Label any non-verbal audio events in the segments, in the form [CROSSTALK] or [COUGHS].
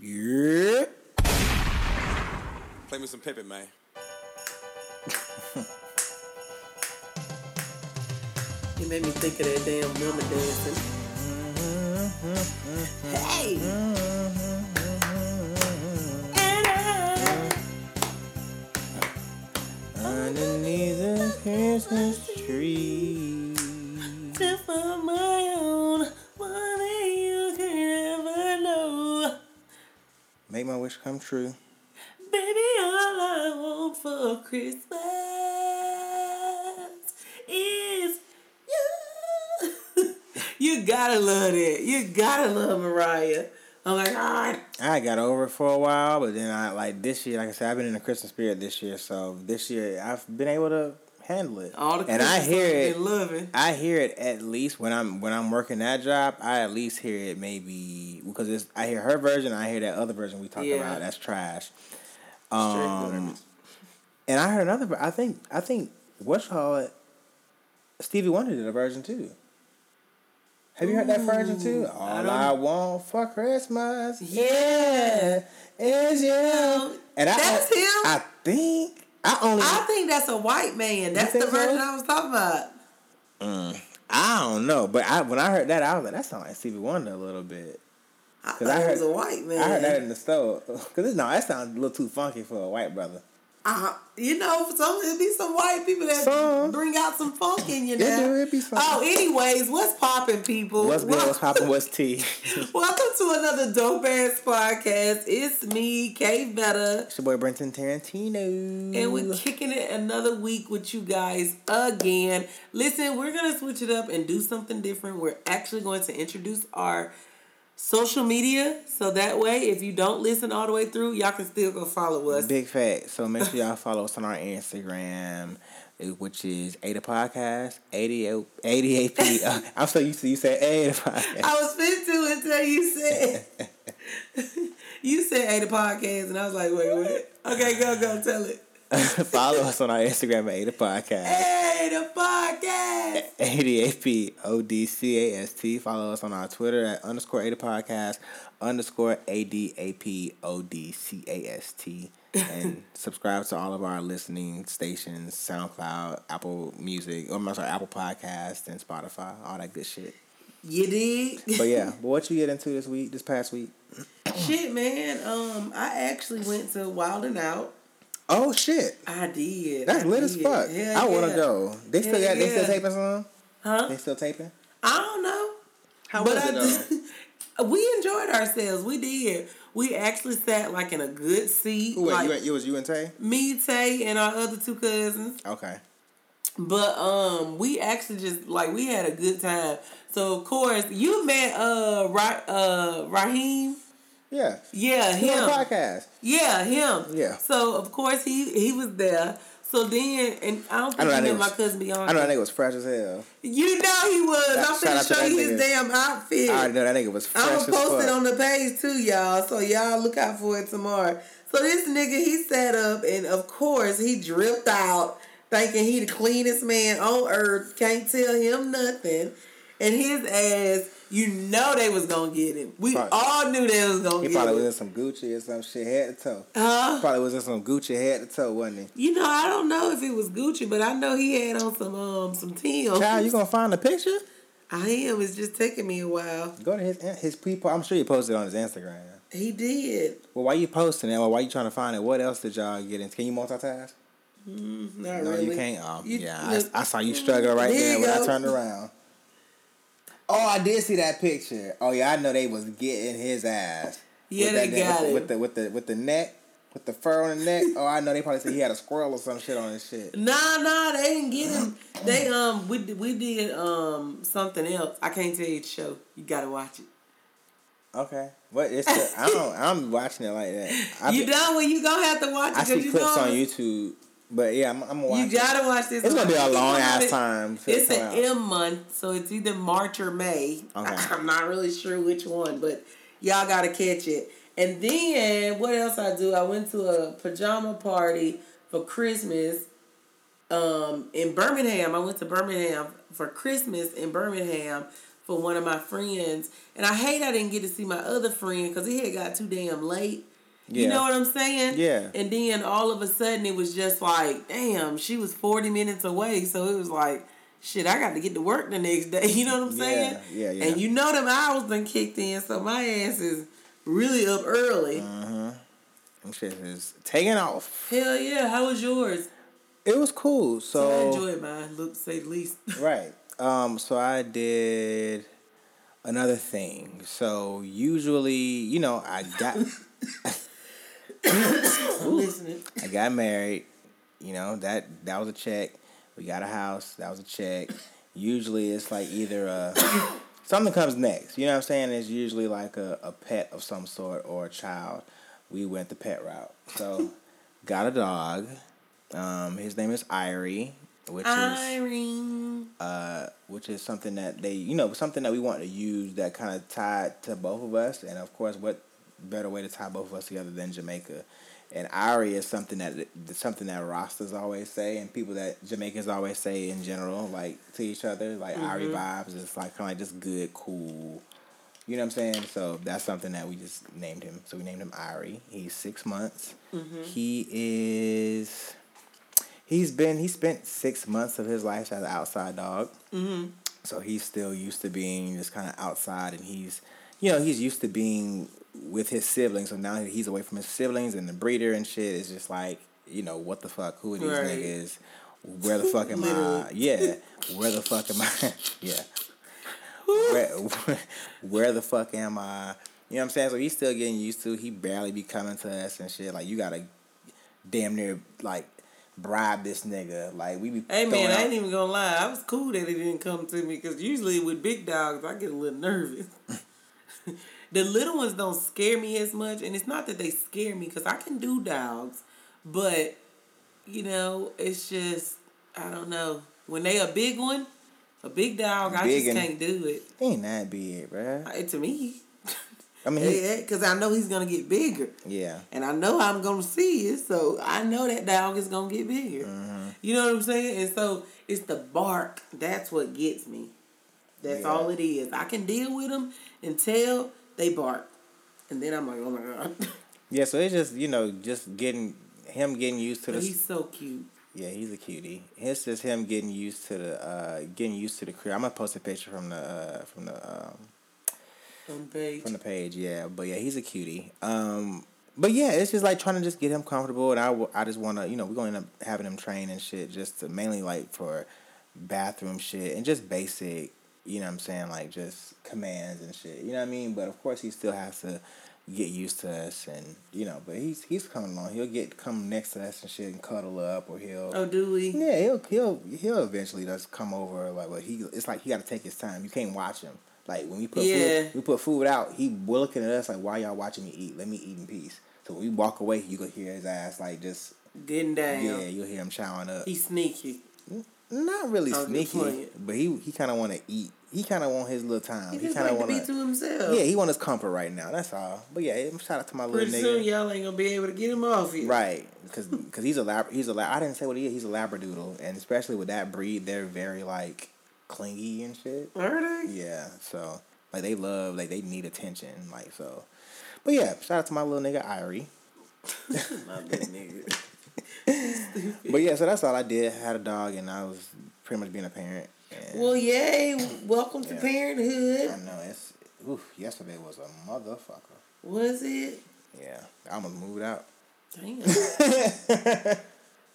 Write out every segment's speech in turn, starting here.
Yeah. Play me some Pippin, man. You made me think of that damn woman dancing. Hey! And Underneath the Christmas tree. Make my wish come true. Baby, all I want for Christmas is you. [LAUGHS] you gotta love it. You gotta love Mariah. Oh my God. I got over it for a while, but then I like this year. Like I said, I've been in the Christmas spirit this year, so this year I've been able to handle it. All the and I hear it. loving. I hear it at least when I'm when I'm working that job. I at least hear it maybe because it's I hear her version. I hear that other version we talked Yeah. about. That's trash. Um, and I heard another. I think I think what's called. Stevie Wonder did a version too. Have you heard that version too? All don't- I, want for Christmas, Yeah. is you. And I, That's him? I think I only. I think that's a white man. That's the think so? version I was talking about. Mm, I don't know, but I when I heard that, I was like, that sounds like Stevie Wonder a little bit. Cause thought I it was heard- a white man. I heard that in the store [LAUGHS] because no, that sounds a little too funky for a white brother. Uh, you know, some it'll be some white people that Some. bring out some funk in you It now. do, it be. Oh, anyways, what's popping, people? What's good? What's poppin'? What's tea? [LAUGHS] Welcome to another dope ass podcast. It's me, Kay Better, it's your boy Brenton Tarantino. and we're kicking it another week with you guys again. Listen, we're gonna switch it up and do something different. We're actually going to introduce our social media, so that way, if you don't listen all the way through, y'all can still go follow us. Big fat. So make sure y'all follow us on our Instagram, eh, which is Ada Podcast, 80, 88P. Uh, I'm so used to you say Ada Podcast. I was fit to until you said [LAUGHS] [LAUGHS] you said the podcast, and I was like, wait, wait. Okay, go go tell it. [LAUGHS] follow us on our Instagram at Ada Podcast. Hey the podcast. [LAUGHS] 88P O-D-C-A-S-T. Follow us on our Twitter at underscore Ada Podcast, underscore A-D-A-P O-D-C-A-S-T. And [LAUGHS] subscribe to all of our listening stations, SoundCloud, Apple Music, or I'm sorry, Apple Podcast and Spotify, all that good shit. You did. But yeah, [LAUGHS] but what you get into this week, this past week? Shit, man. Um, I actually went to Wild and Out. Oh shit. I did. That's I lit as fuck. Hell I wanna yeah. go. They still Hell got they still taping some? Huh? They still taping? I don't know. How But was it though? did- [LAUGHS] we enjoyed ourselves. We did. We actually sat like in a good seat. Who, wait, like you, you was you and Tay? me, Tay, and our other two cousins. Okay. But um, we actually just like we had a good time. So of course you met uh Ra- uh Raheem. Yeah. Yeah, him. the podcast. Yeah, him. Yeah. So of course he he was there. So then, and I don't I know think that he met my cousin Bianca. I know that nigga was fresh as hell. You know he was. Shout- I'm finna show you his nigga. damn outfit. I know that nigga was fresh I'm gonna post it on the page too, y'all. So y'all look out for it tomorrow. So this nigga, he sat up and of course he dripped out, thinking he the cleanest man on earth. Can't tell him nothing. And his ass, you know they was gonna get him. We Probably- all knew they was gonna He get him. He probably was in some Gucci or some shit head to toe. Huh? Probably was in some Gucci head to toe, wasn't he? You know, I don't know if it was Gucci, but I know he had on some um some Tim. Child, you gonna find the picture? I am. It's just taking me a while. Go to his his people. I'm sure he posted on his Instagram. He did. Well, why you posting it? Well, why you trying to find it? What else did y'all get into? Can you multitask? Not No, really. you can't. Oh, You- yeah, look- I, I saw you struggle right There there when I turned around. Oh, I did see that picture. Oh yeah, I know they was getting his ass. Yeah, With they got with, him. with the with the with the neck, with the fur on the neck. [LAUGHS] Oh, I know they probably said he had a squirrel or some shit on his shit. Nah, nah, they didn't get him. They um, we did- we did um something else. I can't tell you the show. You gotta watch it. Okay, but it's still, I don't I'm watching it like that. I [LAUGHS] you be- done when you gonna have to watch it I see you clips on YouTube, but yeah, I'm, I'm gonna watch you gotta watch this. It's gonna be a long ass time. It's an out. M month, so it's either March or May. Okay. [LAUGHS] I'm not really sure which one, but y'all gotta catch it. And then what else I do? I went to a pajama party for Christmas um, in Birmingham. I went to Birmingham for Christmas in Birmingham for one of my friends, and I hate I didn't get to see my other friend because he had got too damn late. You know what I'm saying? Yeah. And then all of a sudden it was just like, damn, she was 40 minutes away. So it was like, shit, I got to get to work the next day. [LAUGHS] You know what I'm Yeah, saying? yeah, yeah. And you know them hours done kicked in, so my ass is really up early. Them shit is taking off. Hell yeah, how was yours? It was cool. So I So enjoyed mine, look say the least. [LAUGHS] right. Um. So I did another thing. So usually, you know, I got [LAUGHS] listening. I got married. You know that that was a check. We got a house. That was a check. Usually, it's like either a [COUGHS] something comes next. You know what I'm saying? It's usually like a, a pet of some sort or a child. We went the pet route. So, got a dog. Um, his name is Irie, which is Irene. uh, which is something that they, you know, something that we want to use that kind of tied to both of us. And of course, what better way to tie both of us together than Jamaica? And Irie is something that something that Rastas always say, and people that Jamaicans always say in general, like to each other, like Irie vibes. It's like kind of like just good, cool. You know what I'm saying? So that's something that we just named him. So we named him Irie. He's six months. He is. He's been. He spent six months of his life as an outside dog. Mm-hmm. So he's still used to being just kind of outside, and he's, you know, he's used to being with his siblings. So now he's away from his siblings and the breeder and shit. It's just like, you know, what the fuck? Who are these Right. niggas? Where the fuck am I? Yeah, where the fuck am I? [LAUGHS] yeah, where, [LAUGHS] where the fuck am I? You know what I'm saying? So he's still getting used to. He barely be coming to us and shit. Like you gotta damn near like bribe this nigga. Like we be. Hey man, I ain't even gonna lie. I was cool that he didn't come to me because usually with big dogs, I get a little nervous. [LAUGHS] the little ones don't scare me as much, and it's not that they scare me because I can do dogs, but you know, it's just I don't know when they a big one, a big dog, I just can't do it. He ain't that big, bruh. Uh, To me, [LAUGHS] I mean, he, [LAUGHS] because I know he's gonna get bigger. yeah. And I know I'm gonna see it, so I know that dog is gonna get bigger. Mm-hmm. You know what I'm saying? And so it's the bark. That's what gets me. That's Yeah. all it is. I can deal with them until they bark, and then I'm like, oh my god. [LAUGHS] Yeah, so it's just you know just getting him getting used to but the he's so cute. yeah he's a cutie. It's just him getting used to the uh getting used to the crib. I'm gonna post a picture from the uh, from the um, On the page. from the page. Yeah, but yeah, he's a cutie. Um, but yeah, it's just like trying to just get him comfortable, and I, w- I just want to you know we're going to end up having him train and shit just to mainly like for bathroom shit and just basic. You know what I'm saying? Like just commands and shit. You know what I mean? But of course he still has to get used to us and you know, but he's he's coming along. He'll get come next to us and shit and cuddle up or he'll oh, do we? Yeah, he'll he'll he'll eventually just come over like but he it's like he gotta take his time. You can't watch him. Like when we put Yeah. food we put food out, he looking at us like why y'all watching me eat? Let me eat in peace. So when we walk away, you can hear his ass like just Getting down. yeah, you'll hear him chowing up. He's sneaky. Not really oh, sneaky, but he he kind of want to eat. He kind of want his little time. He He kind of like to want be to himself. Yeah, he want his comfort right now. That's all. But yeah, shout out to my Pretty little soon, nigga. y'all ain't gonna be able to get him off here. Right, because cause he's a lab. He's a lab. I didn't say what he is. He's a labradoodle, and especially with that breed, they're very like clingy and shit. Are they? Yeah, so like they love like they need attention like so. But yeah, shout out to my little nigga Irie. [LAUGHS] My big nigga. [LAUGHS] But yeah, so that's all I did. Had a dog, and I was pretty much being a parent. And Well, yay! Welcome to Yeah. I parenthood. know it's oof. Yesterday was a motherfucker. Was it? Yeah, I almost moved out. Damn. [LAUGHS]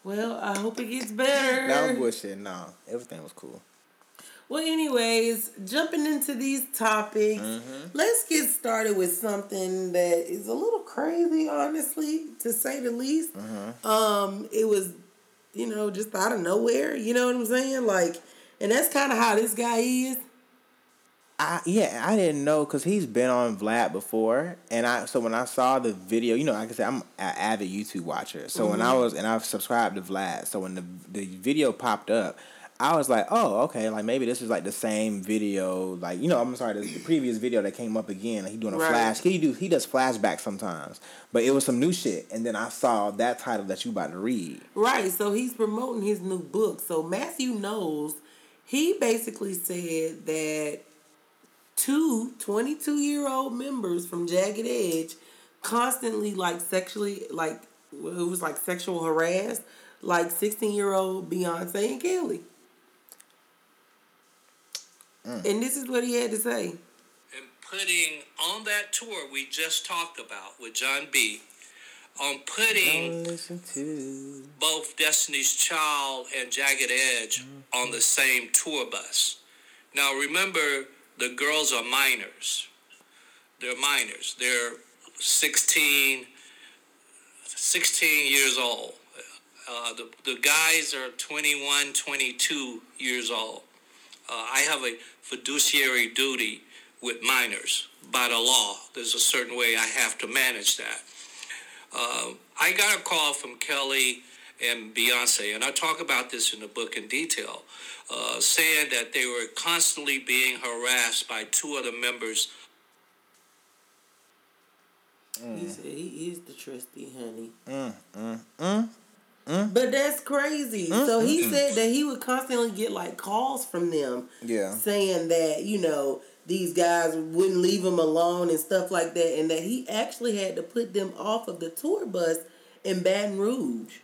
well, I hope it gets better. That was bullshit. No, everything was cool. Well, anyways, jumping into these topics, Mm-hmm. let's get started with something that is a little crazy, honestly, to say the least. Mm-hmm. Um, it was, you know, just out of nowhere. You know what I'm saying? Like, and that's kind of how this guy is. I yeah, I didn't know because he's been on Vlad before, and I so when I saw the video, you know, like I said, I'm an avid YouTube watcher. So when I mm-hmm. was and I've subscribed to Vlad, so when the the video popped up, I was like, oh, okay, like maybe this is like the same video, like you know, I'm sorry, the, the previous video that came up again. Like he doing a Right. flash. He do he does flashbacks sometimes, but it was some new shit, and then I saw that title that you about to read. Right. So he's promoting his new book. So Matthew Knowles he basically said that two 22 year old members from Jagged Edge constantly like sexually like it was like sexual harassed like 16 year old Beyonce and Kelly. Mm. And this is what he had to say. And putting on that tour we just talked about with Jon B, on putting both Destiny's Child and Jagged Edge mm-hmm. on the same tour bus. Now remember, the girls are minors. They're minors. They're 16, 16 years old. Uh, the, the guys are 21, 22 years old. Uh, I have a fiduciary duty with minors by the law. There's a certain way I have to manage that. Uh, I got a call from Kelly and Beyonce, and I talk about this in the book in detail, uh, saying that they were constantly being harassed by two other members. Mm. He said he is the trustee, honey. Mm, mm, mm. Mm. But that's crazy. Mm. So he mm. said that he would constantly get like calls from them, yeah, saying that you know these guys wouldn't leave him alone and stuff like that, and that he actually had to put them off of the tour bus in Baton Rouge.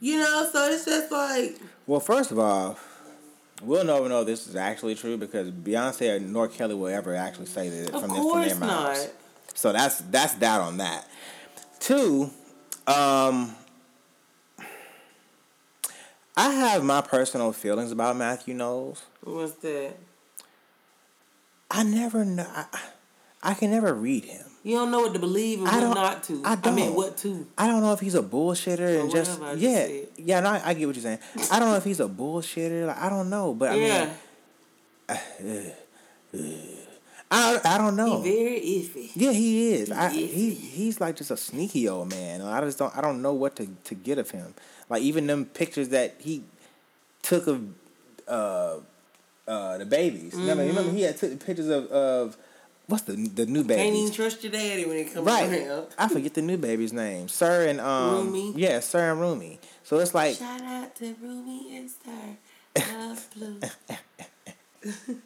You know, so it's just like. Well, first of all, we'll never know if this is actually true because Beyonce or nor Kelly will ever actually say that of from, from their mouths. Not. So that's that's that on that. Two, um, I have my personal feelings about Matthew Knowles. What's that? I never know. I, I can never read him. You don't know what to believe and what not to. I don't. I mean, what to? I don't know if he's a bullshitter and just yeah, just yeah. No, I, I, get what you're saying. I don't know if he's a bullshitter. Like, I don't know, but I yeah. mean, uh, uh, I I don't know. He very iffy. Yeah, he is. He I, he he's like just a sneaky old man. I just don't I don't know what to, to get of him. Like even them pictures that he took of uh uh the babies. Mm-hmm. Remember, remember he had took pictures of of what's the the new baby? Can't even trust your daddy when he comes right. around. I forget the new baby's name. Sir and um Rumi. Yeah, Sir and Rumi. So it's like shout out to Rumi and Sir. Love blue. [LAUGHS]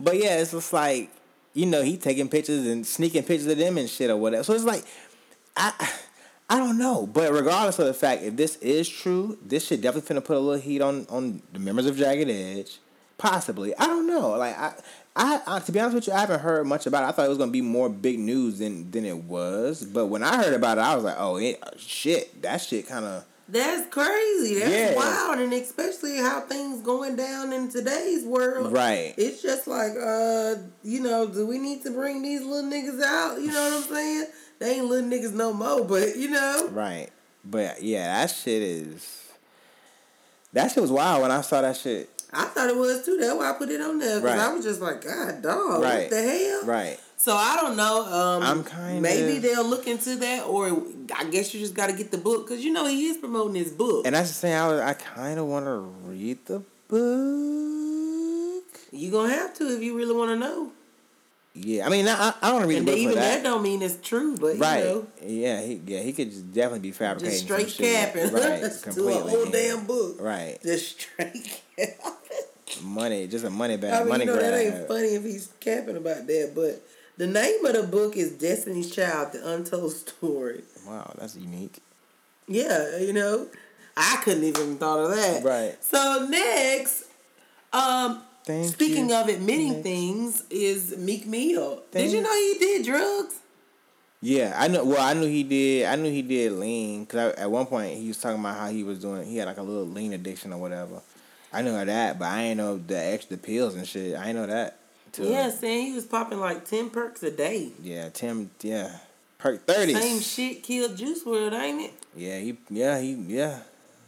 but yeah, it's just like you know he taking pictures and sneaking pictures of them and shit or whatever. So it's like I. I don't know, but regardless of the fact, if this is true, this should definitely finna put a little heat on on the members of Jagged Edge. Possibly, I don't know. Like I, I, I, to be honest with you, I haven't heard much about it. I thought it was gonna be more big news than than it was. But when I heard about it, I was like, oh it, shit, that shit kind of. That's crazy. That's yeah. wild, and especially how things going down in today's world. Right. It's just like, uh, you know, do we need to bring these little niggas out? You know what I'm saying? They ain't little niggas no more, but you know. Right. But yeah, that shit is. That shit was wild when I saw that shit. I thought it was too. That's why I put it on there. Because right. I was just like, God dog, right. what the hell? Right. So I don't know. Um, I'm kind of maybe they'll look into that, or I guess you just got to get the book because you know he is promoting his book. And that's the thing. I I kind of want to read the book. You gonna have to if you really want to know. Yeah, I mean, I, I don't read and the book even that. that. don't mean it's true, but right, you know. yeah, he yeah he could just definitely be fabricating just straight capping, right? completely, [LAUGHS] to a whole damn book, right? Just straight. [LAUGHS] Money, just a money bag, I mean, money you know, grab. That ain't funny if he's capping about that, but the name of the book is Destiny's Child: The Untold Story. Wow, that's unique. Yeah, you know, I couldn't even thought of that. Right. So next, um, Thank Speaking you. of admitting Next. things, is Meek Mill. Thank did you know he did drugs? Yeah, I know. Well, I knew he did. I knew he did lean because at one point he was talking about how he was doing. He had like a little lean addiction or whatever. I knew that, but I ain't know the extra pills and shit. I ain't know that. Too. Yeah, saying he was popping like ten perks a day. Yeah, ten. Yeah, perk thirty. Same shit killed Juice WRLD, ain't it? Yeah, he. Yeah, he. Yeah.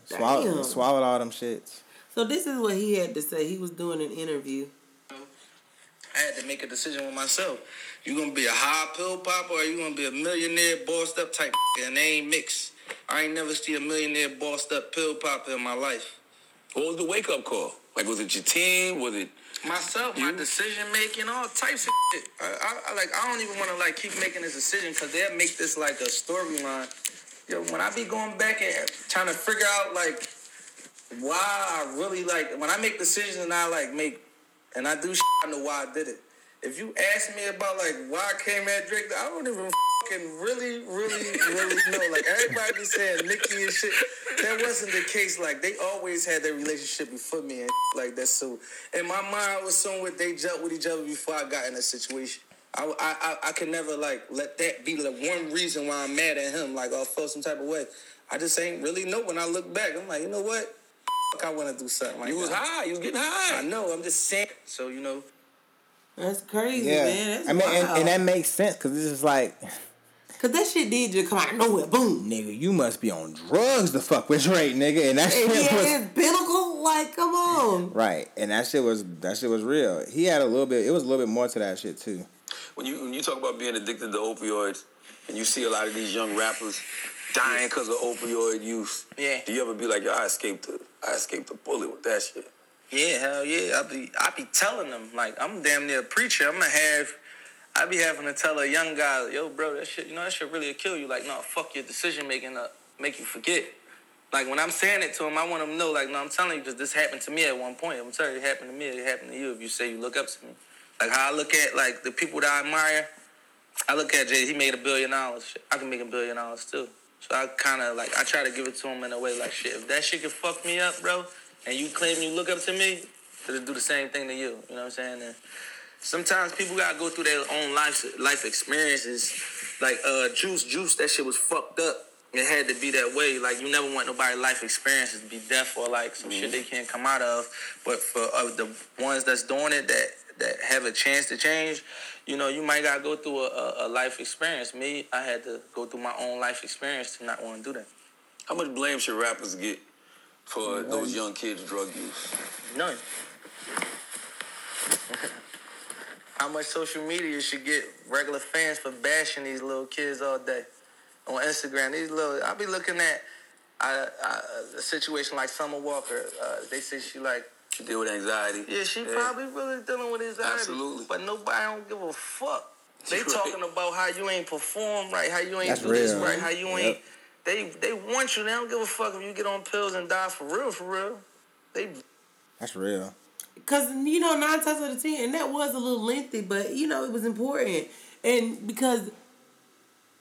Swallowed, swallowed all them shits. So this is what he had to say. He was doing an interview. I had to make a decision with myself. You gonna be a high pill popper or you gonna be a millionaire bossed up type and they ain't mixed. I ain't never see a millionaire bossed up pill popper in my life. What was the wake up call? Like was it your team? Was it myself, you? my decision making, all types of shit. I, I, I like I don't even want to like keep making this decision because they'll make this like a storyline. Yo, when I be going back and trying to figure out like why I really like when I make decisions and I like make and I do shit, I know why I did it. If you ask me about like why I came at Drake, I don't even fucking really, really, really know. Like everybody be saying Nicki and shit. That wasn't the case. Like they always had their relationship before me and [LAUGHS] like that. So in my mind, I was somewhere they jumped with each other before I got in a situation. I, I, I, I can never like let that be the one reason why I'm mad at him. Like I feel some type of way. I just ain't really know when I look back. I'm like, you know what? Fuck, I want to do something like You was that. high. You was getting high. I know. I'm just saying. So you know. That's crazy, Yeah, man. That's I mean, and, wild. and that makes sense because it's just like, Cause that shit did just come out of nowhere. Boom. nigga, you must be on drugs to fuck with Drake, nigga, and that shit he was had his pinnacle. Like, come on. right, and that shit was that shit was real. He had a little bit. It was a little bit more to that shit too. When you when you talk about being addicted to opioids, and you see a lot of these young rappers dying because of opioid use, Yeah. do you ever be like, yo, I escaped the I escaped the bullet with that shit? Yeah, hell yeah. I be I be telling them like I'm damn near a preacher. I'm gonna have I be having to tell a young guy, yo, bro, that shit, you know, that shit really kill you. Like, no, fuck your decision making up, make you forget. Like when I'm saying it to him, I want him to know, like, no, I'm telling you, because this happened to me at one point. I'm telling you, it happened to me. It happened to you. If you say you look up to me, like how I look at like the people that I admire, I look at Jay. He made a billion dollars. I can make a billion dollars too. So I kind of like I try to give it to him in a way like shit. If that shit can fuck me up, bro, and you claim you look up to me, it'll do the same thing to you. You know what I'm saying? And sometimes people gotta go through their own life life experiences. Like uh, Juice, Juice, that shit was fucked up. It had to be that way. Like you never want nobody's life experiences to be death or like some shit they can't come out of. But for uh, the ones that's doing it that that have a chance to change, you know, you might gotta go through a, a, a life experience. Me, I had to go through my own life experience to not want to do that. How much blame should rappers get for those young kids' drug use? None. [LAUGHS] How much social media should get regular fans for bashing these little kids all day on Instagram? These little, I'll be looking at uh, uh, a situation like Summer Walker. Uh, they say she like, She deal with anxiety. yeah, she probably really dealing with anxiety. Absolutely. But nobody don't give a fuck. They Right. talking about how you ain't perform right, how you ain't That's do this real. right, how you Yep. ain't. They they want you. They don't give a fuck if you get on pills and die for real, for real. They That's real. Cause you know nine times out of ten, and that was a little lengthy, but you know it was important, and because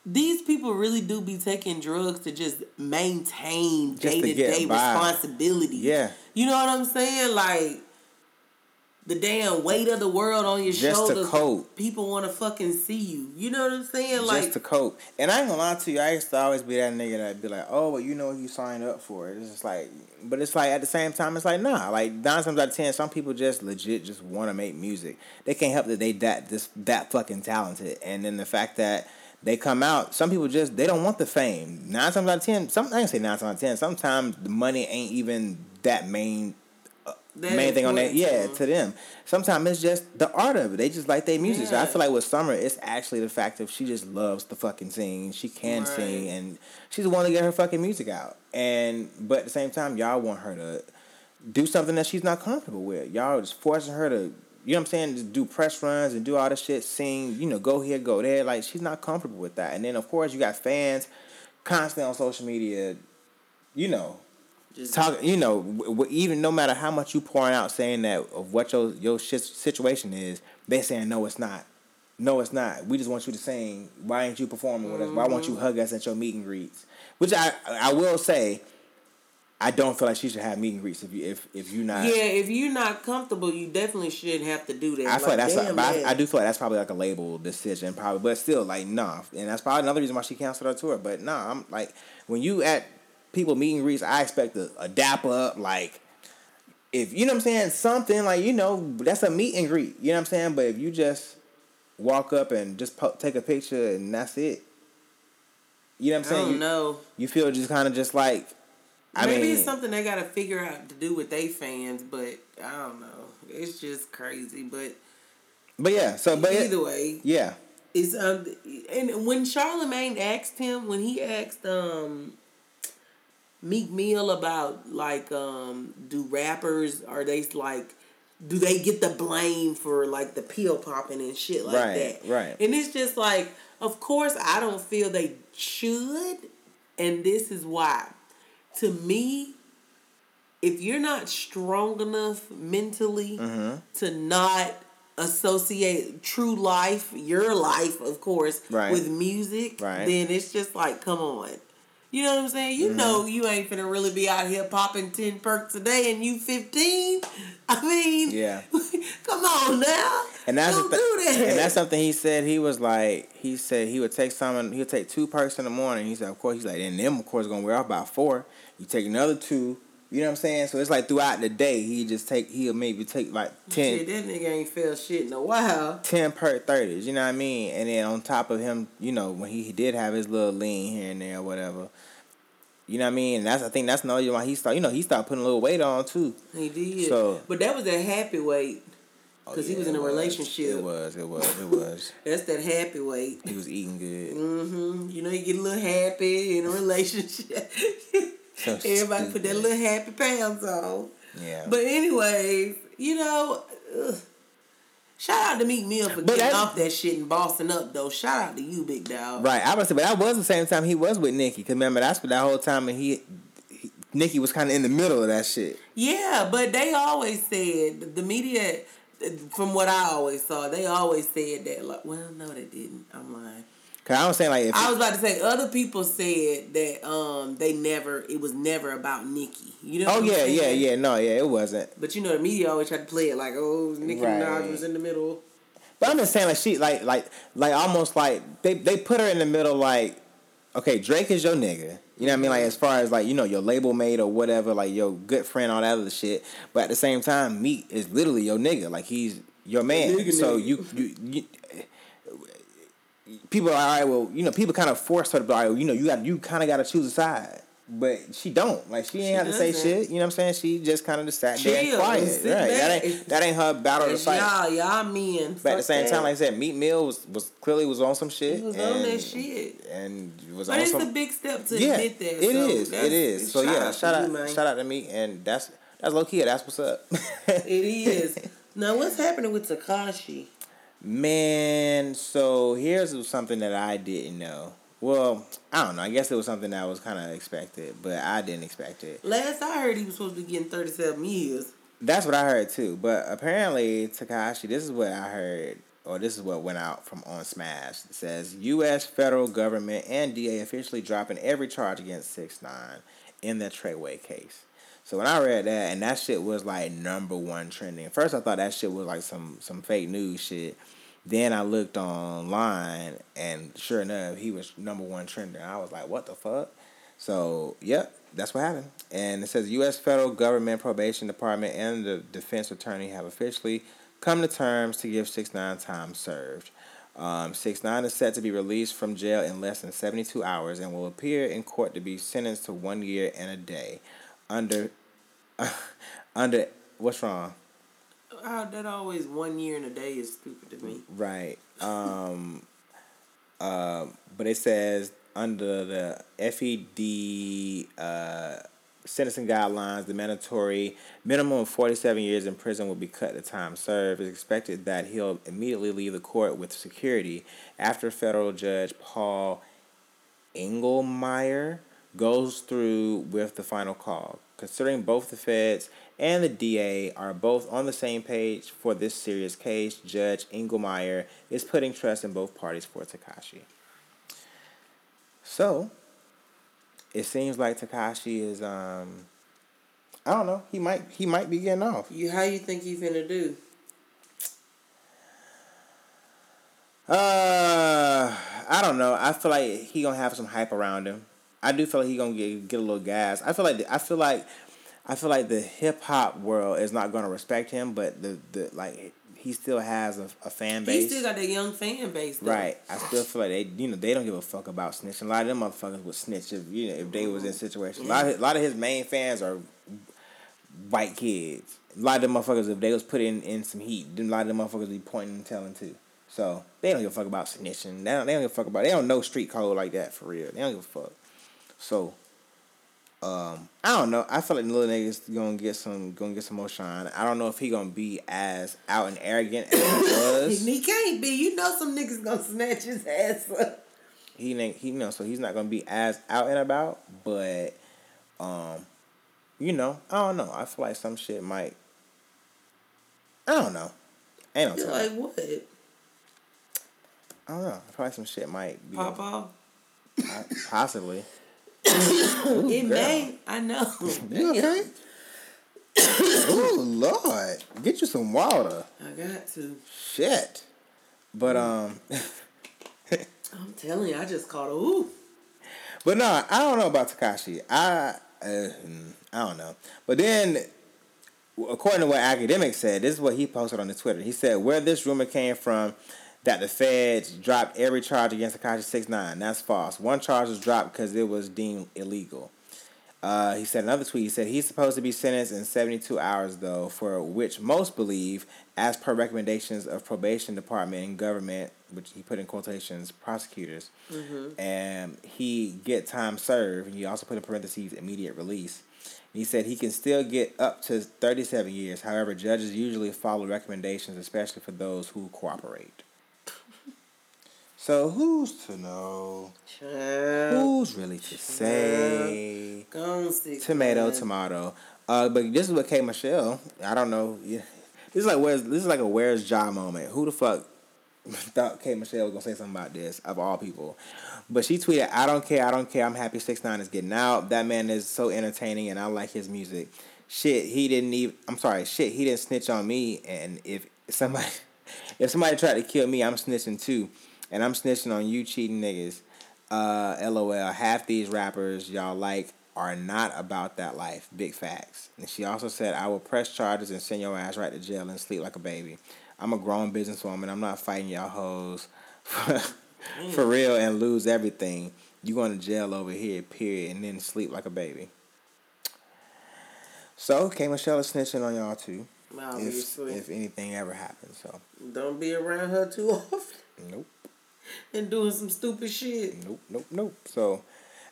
these people really do be taking drugs to just maintain day to day responsibility. Yeah. you know what I'm saying? Like the damn weight of the world on your Just to shoulders. cope. People want to fucking see you. You know what I'm saying? Like just to cope. And I ain't gonna lie to you, I used to always be that nigga that'd be like, oh, well, you know you signed up for. it. It's just like, but it's like at the same time, it's like, nah. Like nine times out of ten, some people just legit just want to make music. They can't help that they that this that fucking talented. And then the fact that they come out, some people just they don't want the fame. Nine times out of ten, some I ain't say nine times out of ten. Sometimes the money ain't even that main that main thing on that. Yeah, to 'em. to them. Sometimes it's just the art of it. They just like their music. So I feel like with Summer, it's actually the fact that she just loves the fucking sing. She can Right. sing, and she's want to get her fucking music out. And but at the same time, y'all want her to do something that she's not comfortable with. Y'all just forcing her to. You know what I'm saying? Just do press runs and do all this shit, sing, you know, go here, go there. Like, she's not comfortable with that. And then, of course, you got fans constantly on social media, you know, Just talk you know w- w- even no matter how much you pouring out saying that of what your your shit situation is they saying no it's not no it's not we just want you to sing why ain't you performing with us why won't you mm-hmm. hug us at your meet and greets which i i will say i don't feel like she should have meet and greets if you if if you not yeah, if you're not comfortable, you definitely shouldn't have to do that. I feel like that's, damn, I. I do feel like that's probably like a label decision, probably, but still, like, nah, and that's probably another reason why she canceled her tour. But nah, I'm like, when you at people meeting greets, I expect a, a dap up, like, if you know what I'm saying, something like you know that's a meet and greet, you know what I'm saying. But if you just walk up and just po- take a picture and that's it, you know what I'm I saying? don't you, know. you feel just kind of just like, I Maybe mean, it's something they gotta figure out to do with their fans, but I don't know. It's just crazy. But but yeah, so but either way, yeah, it's um and when Charlemagne asked him when he asked um Meek Mill about like um do rappers are they like do they get the blame for like the pill popping and shit like Right, that right. and it's just like of course I don't feel they should and this is why to me if you're not strong enough mentally Mm-hmm. to not associate true life, your life, of course, Right. with music, Right. Then it's just like, come on. You know what I'm saying? You mm-hmm. know you ain't finna really be out here popping 10 perks a day and you 15. [LAUGHS] I mean, Yeah. [LAUGHS] come on now. And that's Don't do that. and that's something he said. He was like, he said he would take some. He would take two perks in the morning. He said, of course, he's like, and them of course gonna wear off by four. You take another two. You know what I'm saying? So it's like throughout the day, he just take. He'll maybe take like ten. Shit, that nigga ain't felt shit in a while. 10 per 30s, you know what I mean? And then on top of him, you know, when he did have his little lean here and there or whatever, you know what I mean? And that's I think that's another reason why he started, you know, he started putting a little weight on too. He did. So- but that was that happy weight. Oh, Because he was in a relationship. It was, it was, it was. [LAUGHS] That's that happy weight. he was eating good. Mm-hmm. You know, you get a little happy in a relationship. [LAUGHS] So Everybody put that stupid. little happy pants on. Yeah. But anyways, you know, ugh. shout out to Meek Mill for But getting that- off that shit and bossing up though. Shout out to you, big dog. right. I was, but that was the same time he was with Nicki. Cause remember that's what that whole time and he, he Nicki was kind of in the middle of that shit. Yeah, but they always said the media. From what I always saw, they always said that. Like, well, no, they didn't. I'm lying. Cause I was saying like I was about to say other people said that um they never it was never about Nicki. You know? oh yeah, yeah, yeah, no, yeah, it wasn't. But you know the media always try to play it like oh Nicki Right. Minaj was in the middle. But I'm just saying, like she, like, like, like, almost like they they put her in the middle, like, okay, Drake is your nigga. You know what I mean? Like, as far as like, you know, your label mate or whatever, like your good friend, all that other shit. But at the same time, Meek is literally your nigga. Like he's your man. Nigga, so nigga. you, you, you. People are all right. Well, you know, people kind of force her to be right. You know, you got you kind of got to choose a side. But she don't like she ain't She have to say shit. You know what I'm saying? She just kind of just sat there and quiet. Right? That ain't that ain't her battle to fight. y'all, y'all men. But at the same that. time, like I said, Meek Mill was, was clearly was on some shit. he was and, on that shit. and was But on it's some. a big step to yeah, admit that. It so is. It is. So yeah, shout out, you, shout out to me, and that's that's low key. That's what's up. [LAUGHS] It is. now what's happening with Takashi? Man, so here's something that I didn't know. Well, I don't know. I guess it was something that was kind of expected, but I didn't expect it. Last I heard, he was supposed to be getting thirty seven years. That's what I heard too. But apparently, Takashi, this is what I heard, or this is what went out from on Smash. It says U.S. federal government and DA officially dropping every charge against Six Nine in the Treyway case. So when I read that, and that shit was like number one trending. First, I thought that shit was like some some fake news shit. Then I looked online, and sure enough, he was number one trending. I was like, what the fuck? So, yep, that's what happened. And it says U.S. federal government probation department and the defense attorney have officially come to terms to give six nine time served. Um, six nine is set to be released from jail in less than seventy two hours and will appear in court to be sentenced to one year and a day. Under, [LAUGHS] under what's wrong? Oh, that always one year and a day is stupid to me. Right. Um, uh, [LAUGHS] but it says under the FED uh, sentencing guidelines, the mandatory minimum of 47 years in prison will be cut to time served. It's expected that he'll immediately leave the court with security after federal judge Paul Engelmeyer goes through with the final call. Considering both the feds and the DA are both on the same page for this serious case, Judge Engelmeyer is putting trust in both parties for Takashi. So, it seems like Takashi is um I don't know, he might he might be getting off. You, how you think he's gonna do? Uh, I don't know. I feel like he gonna have some hype around him. I do feel like he gonna get get a little gas. I feel like I feel like I feel like the hip hop world is not gonna respect him, but the the like he still has a, a fan base. He still got that young fan base. Though. Right. I still feel like they, you know, they don't give a fuck about snitching. A lot of them motherfuckers would snitch if you know if they was in mm-hmm. situations. A lot of a lot of his main fans are white kids. A lot of them motherfuckers, if they was put in, in some heat, then a lot of them motherfuckers be pointing and telling too. So they don't give a fuck about snitching. They don't, they don't give a fuck about. They don't know street code like that for real. They don't give a fuck. So, um, I don't know. I feel like the little niggas gonna get some gonna get some more shine. I don't know if he gonna be as out and arrogant as he [COUGHS] was. He can't be. You know some niggas gonna snatch his ass up. he ain't he you know so he's not gonna be as out and about, but um you know, I don't know. I feel like some shit might. I don't know. Ain't no You're like what? I don't know. I feel like some shit might be Pop off. possibly. [COUGHS] It may. I know. You okay? oh Lord, get you some water. I got to. Shit. But um, [LAUGHS] I'm telling you, I just caught a ooh. but no, I don't know about Takashi. I uh, I don't know. But then, according to what Akademiks said, this is what he posted on the Twitter. He said where this rumor came from that the feds dropped every charge against Takashi Six Nine. That's false. One charge was dropped because it was deemed illegal. Uh, he said another tweet. He said he's supposed to be sentenced in 72 hours, though, for which most believe, as per recommendations of probation department and government, which he put in quotations, prosecutors, and he get time served. And he also put in parentheses immediate release. He said he can still get up to 37 years. However, judges usually follow recommendations, especially for those who cooperate. So who's to know? Child. Who's really to say? Tomato, tomato. Uh, but this is what K Michelle. I don't know. Yeah. This is like where's this is like a where's Ja moment. Who the fuck [LAUGHS] thought K Michelle was gonna say something about this of all people? But she tweeted, "I don't care. I don't care. I'm happy Six Nine is getting out. That man is so entertaining, and I like his music. Shit, he didn't even. I'm sorry. Shit, he didn't snitch on me. And if somebody, [LAUGHS] if somebody tried to kill me, I'm snitching too. And I'm snitching on you cheating niggas. Uh, LOL. Half these rappers y'all like are not about that life. Big facts. And she also said, I will press charges and send your ass right to jail and sleep like a baby. I'm a grown businesswoman. I'm not fighting y'all hoes for, [LAUGHS] for real and lose everything. You going to jail over here, period, and then sleep like a baby. So, K Michelle is snitching on y'all too. If, Obviously. if anything ever happens. So, Don't be around her too often nope. And doing some stupid shit. Nope, nope, nope. So,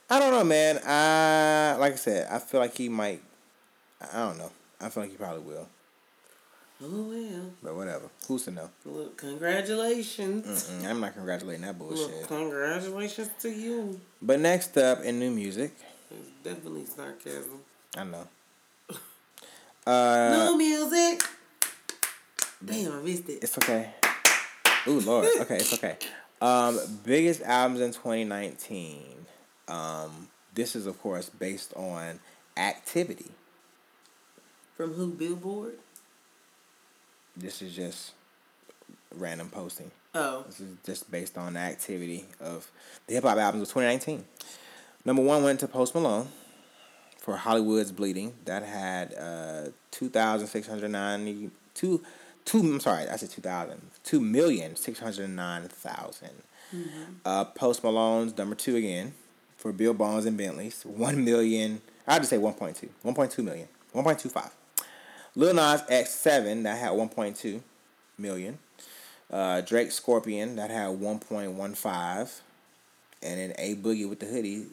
I don't know, man. I like I said, I feel like he might. I don't know. I feel like he probably will, Oh well. but whatever. Who's to know? Look, congratulations. Mm-mm, I'm not congratulating that Look, bullshit. congratulations to you. But next up in new music, It's definitely sarcasm. I know. [LAUGHS] Uh, no music. Damn, I missed it. it's okay. Ooh, Lord. Okay, it's okay. Um, biggest albums in 2019. Um, this is of course based on activity. From who? Billboard. This is just random posting. Oh, This is just based on the activity of the hip hop albums of 2019. Number one went to Post Malone for Hollywood's Bleeding. That had uh, 2,690. Two, two, I'm sorry, I said 2,000. 2,609,000. Uh, Post Malone's number two again for Beerbongs and Bentleys. 1 million, I'll just say 1.2. 1.2 million. 1.25. Lil Nas X7, that had 1.2 million. Uh, Drake Scorpion that had one point one five, and then A Boogie with the hoodie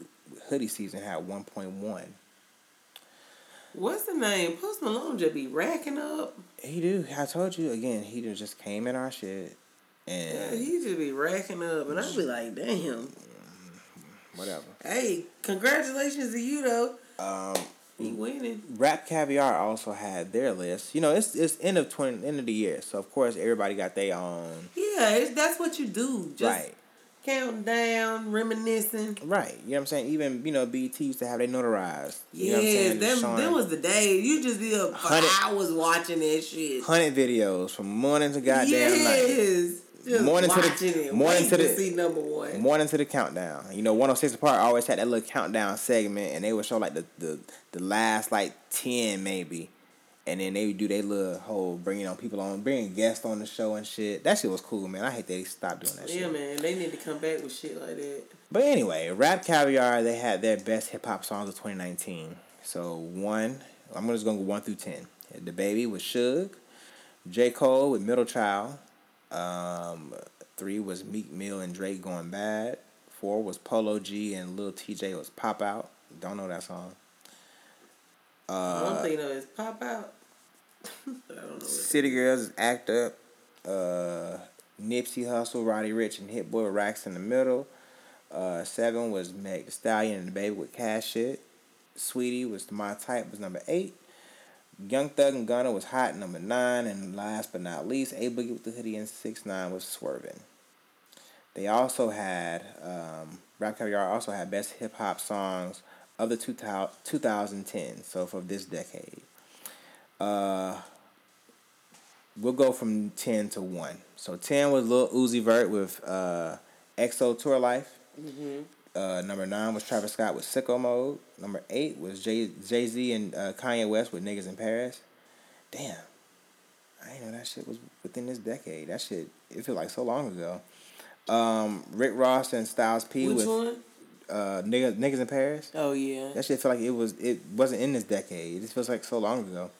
hoodie season had one point one. What's the name? Post Malone just be racking up. He do. I told you again. He just came in our shit, and Yeah, he just be racking up, and I be like, damn. whatever. Hey, congratulations to you though. Um, He winning. Rap Caviar also had their list. You know, it's it's end of twenty end of the year, so of course everybody got their own. Yeah, it's, that's what you do. Just right. Counting down, reminiscing. Right. You know what I'm saying? Even you know BT used to have they notarized. You know what I'm Yeah, saying? them, Showing- was the day. You just be up for hours watching that shit. hundred videos from morning to goddamn night. yes. Just Morning to the- it, morning to to, the- see number one. Morning to the countdown. You know, 106 & Park always had that little countdown segment, and they would show like the, the, the last like 10 maybe. And then they would do their little whole bringing on people on, bringing guests on the show and shit. That shit was cool, man. I hate that they stopped doing that Yeah, shit. man, they need to come back with shit like that. But anyway, Rap Caviar, they had their best hip hop songs of 2019. So one, I'm just gonna go one through ten. DaBaby with Suge, J. Cole with Middle Child. Um, three was Meek Mill and Drake Going Bad. Four was Polo G and Lil Tjay was Pop Out. Don't know that song. Uh, don't think no, it's pop out. I don't know. What City Girls Act Up. Uh, Nipsey Hussle, Roddy Ricch, and Hit Boy Racks in the middle. Uh, seven was Meg Thee Stallion and DaBaby with Cash Shit. Saweetie was My Type was number eight. Young Thug and Gunna was Hot number nine, and last but not least, A Boogie with the Hoodie and Six Nine was Swerving. They also had um, Rap Caviar also had best hip hop songs of the 2010, so for this decade. Uh, we'll go from 10 to 1. So 10 was Lil Uzi Vert with uh, XO Tour Life. Mm-hmm. Uh, number 9 was Travis Scott with Sicko Mode. Number 8 was Jay Z and uh, Kanye West with Niggas in Paris. Damn. I didn't know that shit was within this decade. That shit, it feels like so long ago. Um, Rick Ross and Styles P Which with one? uh niggas niggas in Paris. Oh yeah. That shit feel like it was it wasn't in this decade. It just feels like so long ago.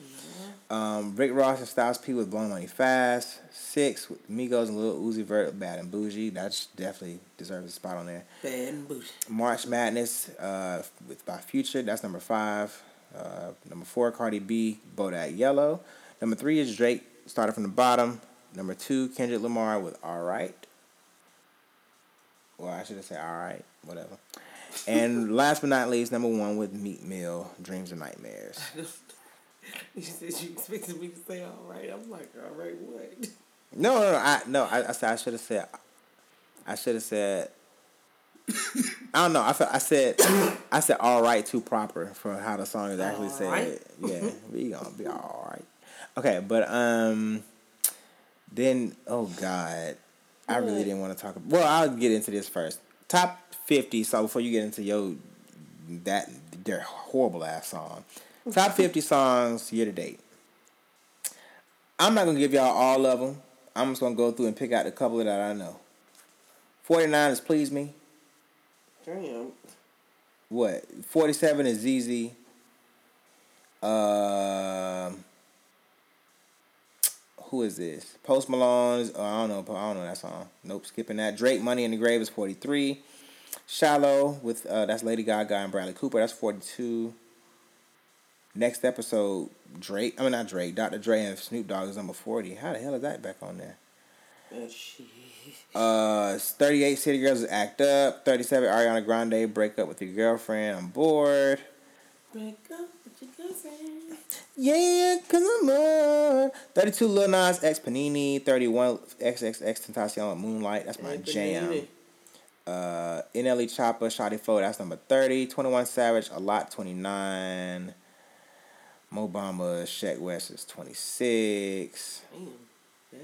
Um, Rick Ross and Styles P with Blowing Money Fast. Six with Migos and Lil Uzi Vert Bad and Bougie. That definitely deserves a spot on there. Bad and bougie. March Madness uh, with by Future. That's number five. Uh, number four, Cardi B, Bodak Yellow. Number three is Drake. Started from the bottom. Number two, Kendrick Lamar with All Right. Well, I should have said All Right. Whatever. And [LAUGHS] last but not least, number one with Meek Mill, Dreams and Nightmares. [LAUGHS] [LAUGHS] You said you expected me to say all right. I'm like, all right, what? No, no, no. I no. I, I said I should have said. I should have said. I don't know. I felt, I said [COUGHS] I said all right too proper for how the song is actually All said. right. Yeah, we gonna be all right. Okay, but um, then oh god, I really didn't want to talk. About, well, I'll get into this first. Top fifty. So before you get into your that their horrible ass song, top fifty songs year to date. I'm not gonna give y'all all of them. I'm just gonna go through and pick out a couple that I know. Forty nine is please me. Damn. What? Forty seven is ZZ. Um, who is this? Post Malone's. Oh, I don't know. I don't know that song. Nope, skipping that. Drake, Money in the Grave is forty three. Shallow with uh, that's Lady Gaga and Bradley Cooper. That's forty two. Next episode, Drake. I mean not Drake. Dr. Dre and Snoop Dogg is number forty. How the hell is that back on there? Shit. Uh, 38 City Girls is Act Up. 37 Ariana Grande, Break Up with Your Girlfriend. I'm bored. Break up with your girlfriend. Yeah, cause I'm bored. 32 Lil Nas X Panini. 31 XXX Tentacion Moonlight. That's my Hey, jam. Uh, NLE Choppa, Shotta Flow, that's number 30. 21 Savage, A Lot, 29. Mo Bamba, Sheck Wes is 26. Damn. Yeah.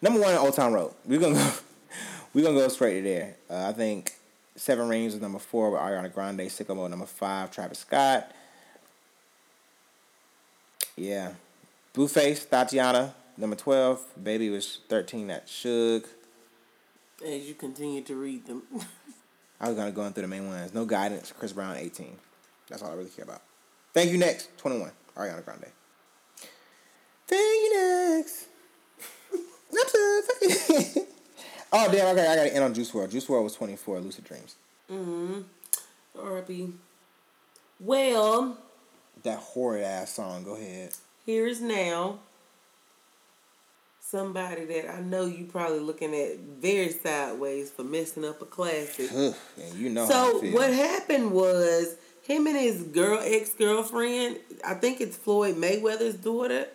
Number one, Old Town Road. We're gonna go. [LAUGHS] We're gonna go straight to there. Uh, I think Seven Rings is number four with Ariana Grande. Sicko Mode number five. Travis Scott. Yeah, Blueface Thotiana number twelve. Baby was thirteen. That Suge. As you continue to read them. [LAUGHS] I was gonna go on through the main ones. No guidance. Chris Brown eighteen. That's all I really care about. Thank you next twenty one. Ariana Grande. Thank you next. [LAUGHS] I'm so fucking- [LAUGHS] oh damn! Okay, I gotta end on Juice WRLD. Juice WRLD was twenty four. Lucid Dreams. mm-hmm. R.I.P. Well, That horrid ass song. Go ahead. here's now somebody that I know you probably looking at very sideways for messing up a classic. Ugh, and you know So what happened was him and his girl ex girlfriend. I think it's Floyd Mayweather's daughter.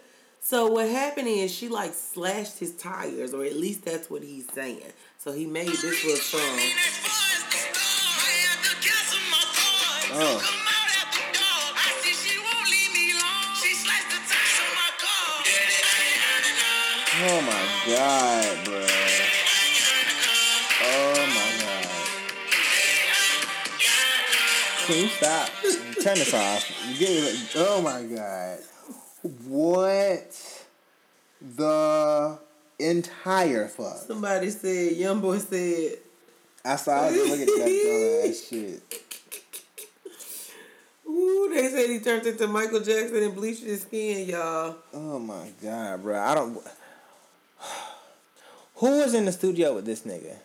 So what happened is she like slashed his tires, or at least that's what he's saying. So he made this little song. Oh. Oh my god, bro. Can you stop? Turn this off. Get me? Oh my god. What the entire fuck? Somebody said, young boy said, I saw it. Look at that ass shit. [LAUGHS] "Ooh," they said he turned into Michael Jackson and bleached his skin, y'all. Oh my god, bro. I don't. [SIGHS] Who was in the studio with this nigga?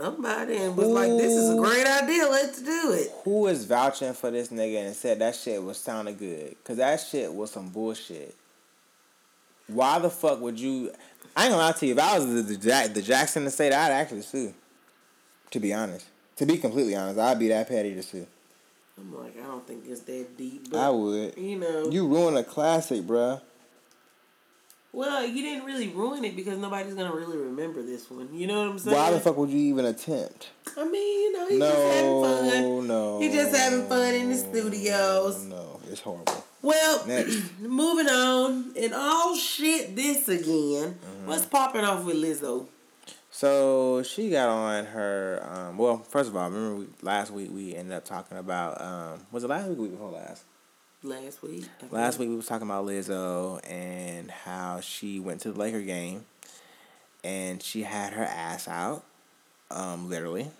Somebody and was like, "This is a great idea. Let's do it." Who is vouching for this nigga and said that shit was sounding good? Cause that shit was some bullshit. Why the fuck would you? I ain't gonna lie to you. If I was the the, Jack, the Jackson to say that, I'd actually sue. To be honest, to be completely honest, I'd be that petty to sue. I'm like, I don't think it's that deep. But, I would. You know. You ruin a classic, bruh. Well, you didn't really ruin it because nobody's gonna really remember this one. You know what I'm saying? Why the fuck would you even attempt? I mean, you know, he's no, just having fun. no. He's just having fun in the studios. No, it's horrible. Well, [CLEARS THROAT] moving on, and all shit this again. Mm-hmm. What's popping off with Lizzo? So she got on her. Um, well, first of all, remember we, last week we ended up talking about. Um, was it last week? or Week before last. Last week. Last week we was talking about Lizzo and how she went to the Laker game, and she had her ass out. Um, literally,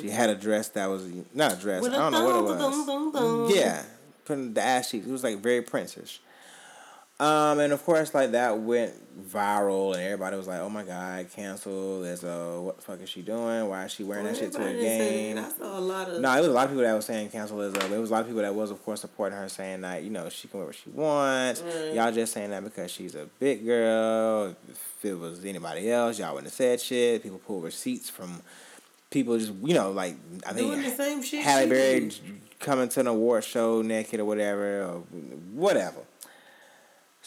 she had a dress that was not a dress. With I don't know what it was. Yeah, putting the ass cheeks. It was like very princess. Um, and of course, like that went viral, and everybody was like, "Oh my god, cancel Lizzo! What the fuck is she doing? Why is she wearing that shit to a Everybody didn't say game?" that. I saw a lot of. No, it was a lot of people that was saying cancel Lizzo. It was a lot of people that was, of course, supporting her, saying that you know she can wear what she wants. Y'all just saying that because she's a big girl. If it was anybody else, y'all wouldn't have said shit. People pull receipts from people just you know like I think Doing the same shit Halle Berry coming to an award show naked or whatever or whatever.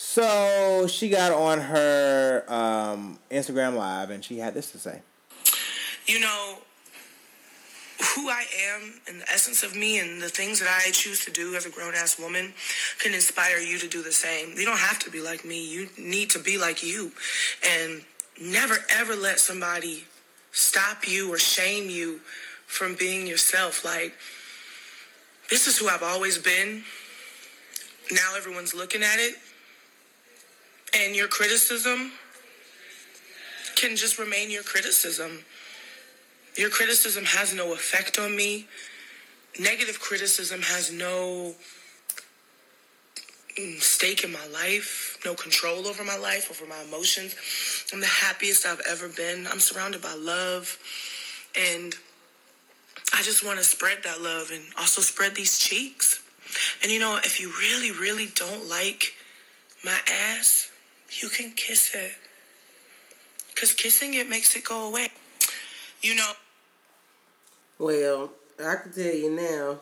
So she got on her um, Instagram live and she had this to say. you know, who I am and the essence of me and the things that I choose to do as a grown ass woman can inspire you to do the same. You don't have to be like me. You need to be like you. And never ever let somebody stop you or shame you from being yourself. Like, this is who I've always been. Now everyone's looking at it. And your criticism can just remain your criticism. Your criticism has no effect on me. Negative criticism has no mm, stake in my life, no control over my life, over my emotions. I'm the happiest I've ever been. I'm surrounded by love. And I just want to spread that love and also spread these cheeks. And you know, if you really, really don't like my ass, you can kiss it. Because kissing it makes it go away. You know, Well, I can tell you now.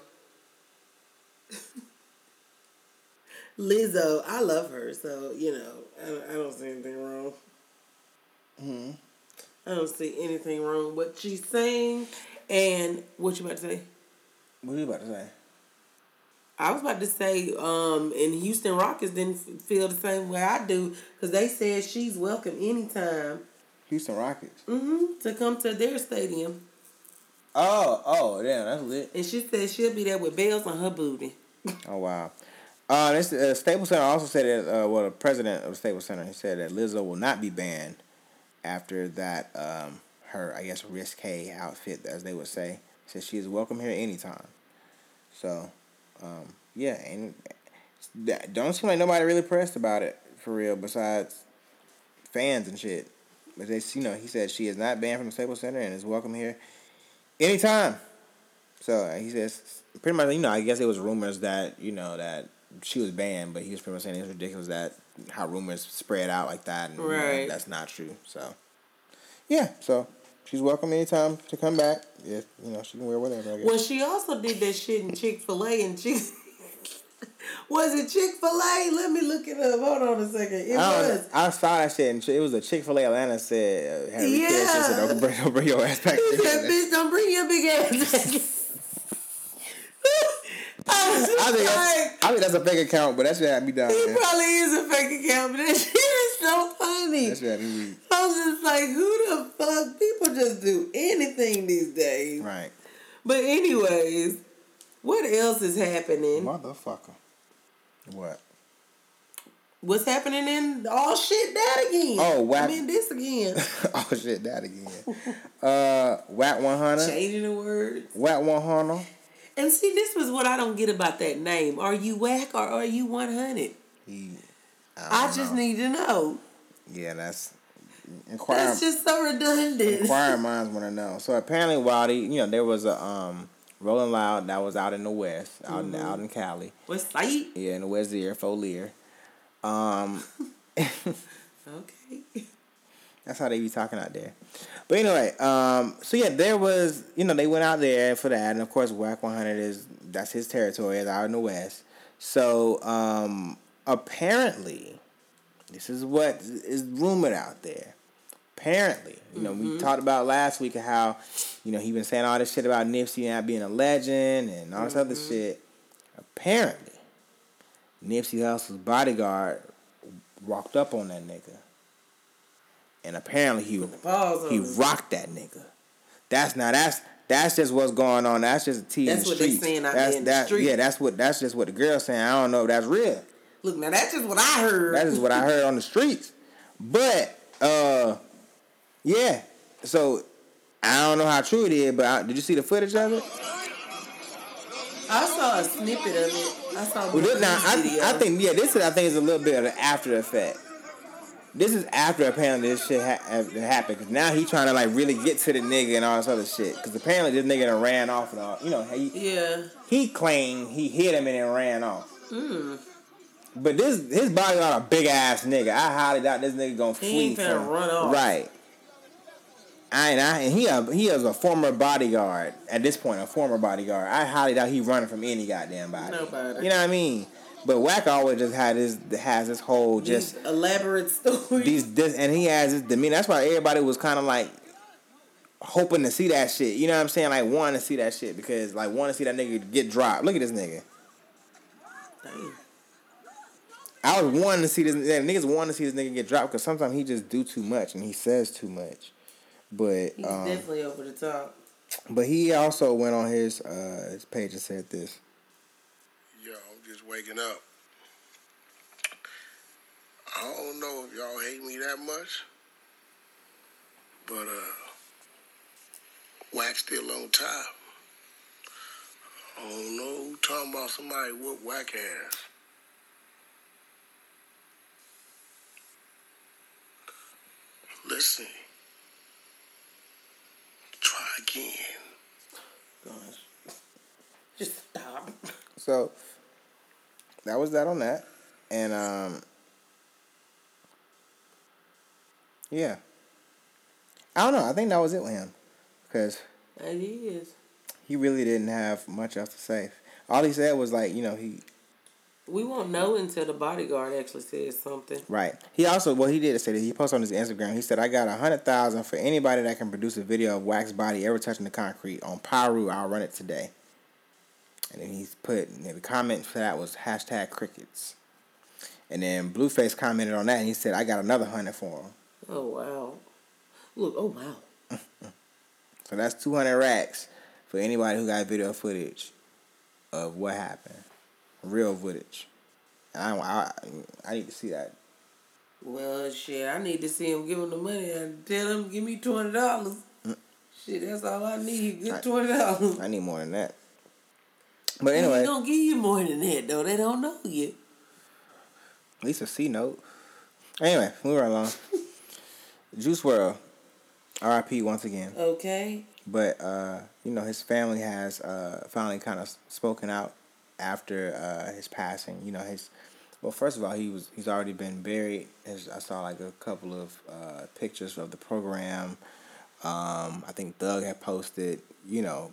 Lizzo, I love her, so you know, I don't, I don't see anything wrong. Mm-hmm. I don't see anything wrong with what she's saying. And what you about to say? What are you about to say? I was about to say, um, and Houston Rockets didn't f- feel the same way I do because they said she's welcome anytime Houston Rockets. hmm to come to their stadium. Oh, oh, damn, that's lit. And she said she'll be there with bells on her booty. Oh wow. Uh, this uh, Staples Center also said that. Uh, well, the president of the Staples Center he said that Lizzo will not be banned after that. Um, her I guess risque outfit, as they would say, said she is welcome here anytime. So, um, yeah, and that don't seem like nobody really pressed about it for real, besides fans and shit. But they, you know, he said she is not banned from the Staples Center and is welcome here anytime. So he says pretty much, you know, I guess it was rumors that you know that she was banned, but he was pretty much saying it's ridiculous that how rumors spread out like that, and you know, that's not true. So yeah, so she's welcome anytime to come back. If you know, she can wear whatever. I guess. Well, she also did that shit in Chick Fil A, and Chick. [LAUGHS] was it Chick Fil A? Let me look it up. Hold on a second. It I, was. I saw that shit, and it was a Chick Fil A Atlanta said, uh, had yeah. Yeah. said, don't bring, don't bring your ass back. He said, "Bitch, don't bring your big ass." [LAUGHS] I was I think, like, that's, I think that's a fake account, but that shit had me down. he probably is a fake account, but that [LAUGHS] shit is so funny. That shit had me was just like, who the fuck? People just do anything these days. Right. But anyways, what else is happening? Motherfucker. What? What's happening in all shit that again? Oh, whack- I mean this again. [LAUGHS] oh shit, that again. uh, Wack one hundred. Changing the words. Wack one hundred. And see, this was what I don't get about that name. Are you whack or are you one hundred? He. I don't just need to know. Yeah, that's inquire. That's just so redundant. Inquiring minds want to know. So apparently, while you know there was a um Rolling Loud that was out in the west, out in out in Cali. What's site? Yeah, in the West there, Folier. Um, [LAUGHS] Okay. That's how they be talking out there. But anyway, um, so yeah, there was you know they went out there for that, and of course Wack 100 is that's his territory, is out in the west. So um, apparently, this is what is rumored out there. Apparently, you know, mm-hmm. we talked about last week how, you know, he been saying all this shit about Nipsey not being a legend and all this mm-hmm. other shit. Apparently, Nipsey Hussle's bodyguard walked up on that nigga, and apparently he he rocked that nigga. That's not that's that's just what's going on. That's just a tea that's in the what streets. They saying out that's, in the street. Yeah, that's what that's just what the girl's saying. I don't know if that's real. Look, now that's just what I heard. That is what I heard on the streets. But uh yeah. So I don't know how true it is, but I, did you see the footage of it? I saw a snippet of it. I saw. Well, this, now, I, I think yeah, this is I think is a little bit of an after effect. This is after apparently this shit ha- happened because now he trying to like really get to the nigga and all this other shit because apparently this nigga done ran off and all you know he yeah he claimed he hit him and then ran off. Mm. But this his body not a big ass nigga. I highly doubt this nigga gonna he flee from run off. right. I and I and he a, he is a former bodyguard at this point, a former bodyguard. I highly doubt he running from any goddamn body. Nobody. You know what I mean? But Wack always just had his has this whole just these elaborate story. These this and he has this demeanor. That's why everybody was kind of like hoping to see that shit. You know what I'm saying? Like wanting to see that shit because like wanting to see that nigga get dropped. Look at this nigga. Damn. I was wanting to see this. Niggas wanting to see this nigga get dropped because sometimes he just do too much and he says too much. But he's um, definitely over the top. But he also went on his uh, his page and said this. Yo, I'm just waking up. I don't know if y'all hate me that much, but uh, Wack's still on top. I don't know talking about somebody whoop Wack ass. Listen, Try again. Gosh. Just stop. [LAUGHS] So that was that on that. And um yeah. I don't know. I think that was it with him. Because it is. He really didn't have much else to say. All he said was like, you know, he we won't know until the bodyguard actually says something. Right. He also, well, he did say that he posted on his Instagram. He said, "I got a hundred thousand for anybody that can produce a video of Wack's body ever touching the concrete on Piru. I'll run it today." And then he's put and the comment for that was hashtag crickets. And then Blueface commented on that and he said, "I got another hundred for him." Oh wow! Look, oh wow. [LAUGHS] so that's two hundred racks for anybody who got video footage of what happened real footage. I, I I need to see that. Well, shit, I need to see him give him the money and tell him give me twenty dollars. Mm. Shit, that's all I need. Get twenty dollars. I need more than that. But anyway, they don't give you more than that though. They don't know you. At least a C note. Anyway, moving right along. [LAUGHS] Juice WRLD, R.I.P. once again. Okay. But uh, you know his family has uh, finally kind of spoken out after uh, his passing. You know, his well, first of all, he was he's already been buried. His, I saw like a couple of uh, pictures of the program. Um, I think Doug had posted, you know,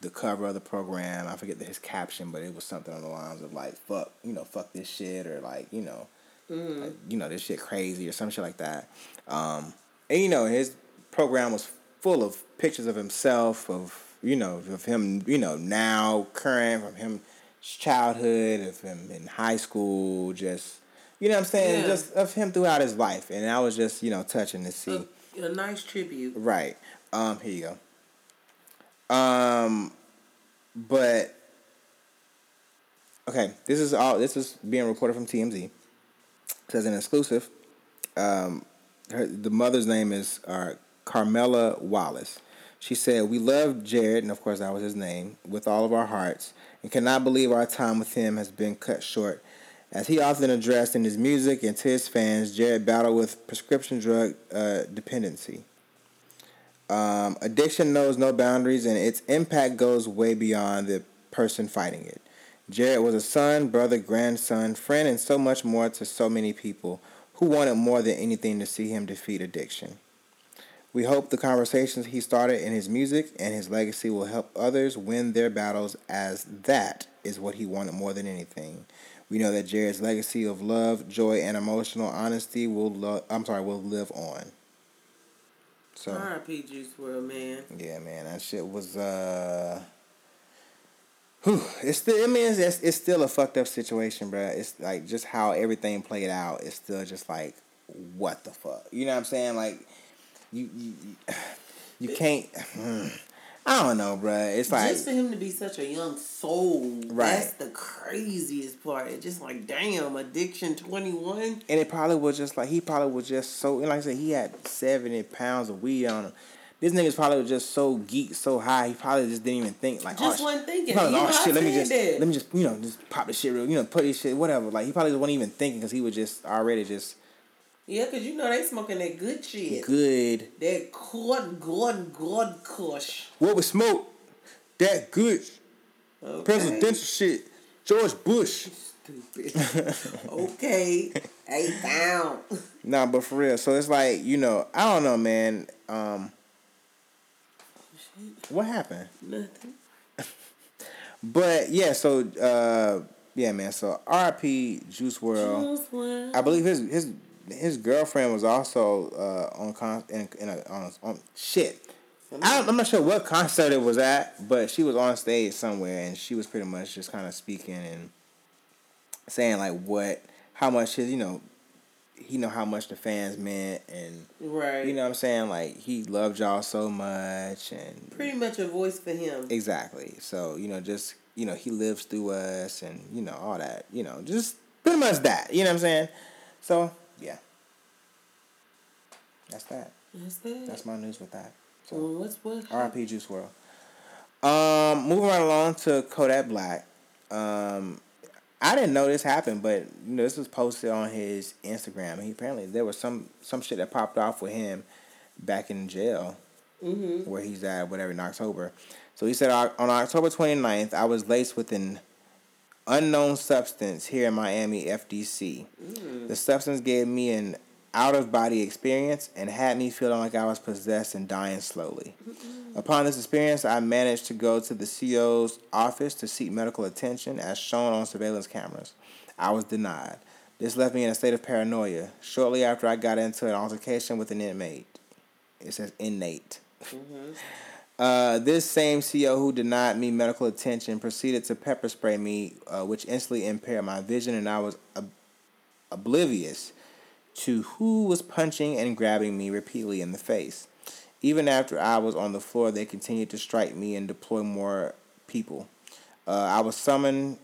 the cover of the program. I forget his caption, but it was something on the lines of like "fuck," you know, "fuck this shit" or like you know, mm. like, you know, this shit crazy or some shit like that. Um, and you know, his program was full of pictures of himself, of you know, of him, you know, now current, from him childhood, of him in high school, just you know what I'm saying, yeah. just of him throughout his life, and I was just you know touching to see a, a nice tribute. Right. Um. Here you go. Um. But okay, this is all. This is being reported from TMZ. It says an exclusive. Um, her the mother's name is uh, Carmela Wallace. She said, "We love Jarad, and of course that was his name, with all of our hearts and cannot believe our time with him has been cut short. As he often addressed in his music and to his fans, Jarad battled with prescription drug uh, dependency. Um, addiction knows no boundaries, and its impact goes way beyond the person fighting it. Jarad was a son, brother, grandson, friend, and so much more to so many people who wanted more than anything to see him defeat addiction. We hope the conversations he started in his music and his legacy will help others win their battles, as that is what he wanted more than anything. We know that Jarad's legacy of love, joy, and emotional honesty will lo- I'm sorry will live on. So R.I.P. Juice WRLD, man. Yeah, man, that shit was uh. Whew, it's still. I mean, it's, it's still a fucked up situation, bro. It's like just how everything played out. It's still just like, what the fuck? You know what I'm saying? Like, you you, you can't. I don't know, bro. It's like just for him to be such a young soul. Right. That's the craziest part. It's just like, damn, addiction twenty one. And it probably was just like he probably was just so. And Like I said, he had seventy pounds of weed on him. This nigga's probably just so geek, so high. He probably just didn't even think like. Just oh, wasn't thinking. Probably, oh shit, let me just that. let me just you know just pop the shit real. You know, put this shit whatever. Like he probably wasn't even thinking because he was just already just yeah, cause you know they smoking that good shit. Good. That good, good, good kush. What we smoke? That good. Okay. Presidential shit. George Bush. [LAUGHS] Stupid. okay. Hey, down. [LAUGHS] Nah, but for real. So it's like you know, I don't know, man. Um, what happened? Nothing. [LAUGHS] but yeah, so uh, yeah, man. So R.I.P. Juice WRLD. Juice WRLD. I believe his his his girlfriend was also uh, on con in, in a, on, on shit. I am not sure what concert it was at, but she was on stage somewhere, and she was pretty much just kind of speaking and saying like what, how much his, you know, he know how much the fans meant, and right, you know what I'm saying, like he loved y'all so much, and pretty much a voice for him. Exactly. So you know, just you know, he lives through us, and you know all that. You know, just pretty much that. You know what I'm saying? So. That's that. That's that. That's my news with that. So well, what's what? R.I.P. Juice WRLD. Um, moving right along to Kodak Black. Um, I didn't know this happened, but you know this was posted on his Instagram. He apparently there was some some shit that popped off with him back in jail, mm-hmm. where he's at, whatever in October. So he said on October 29th, I was laced with an unknown substance here in Miami FDC. Mm. The substance gave me an out of body experience and had me feeling like I was possessed and dying slowly. Mm-mm. Upon this experience, I managed to go to the CO's office to seek medical attention as shown on surveillance cameras. I was denied. This left me in a state of paranoia. Shortly after I got into an altercation with an inmate, it says inmate. Mm-hmm. [LAUGHS] Uh, this same CO who denied me medical attention proceeded to pepper spray me, uh, which instantly impaired my vision, and I was ob- oblivious to who was punching and grabbing me repeatedly in the face. Even after I was on the floor, they continued to strike me and deploy more people. Uh, I was summoned.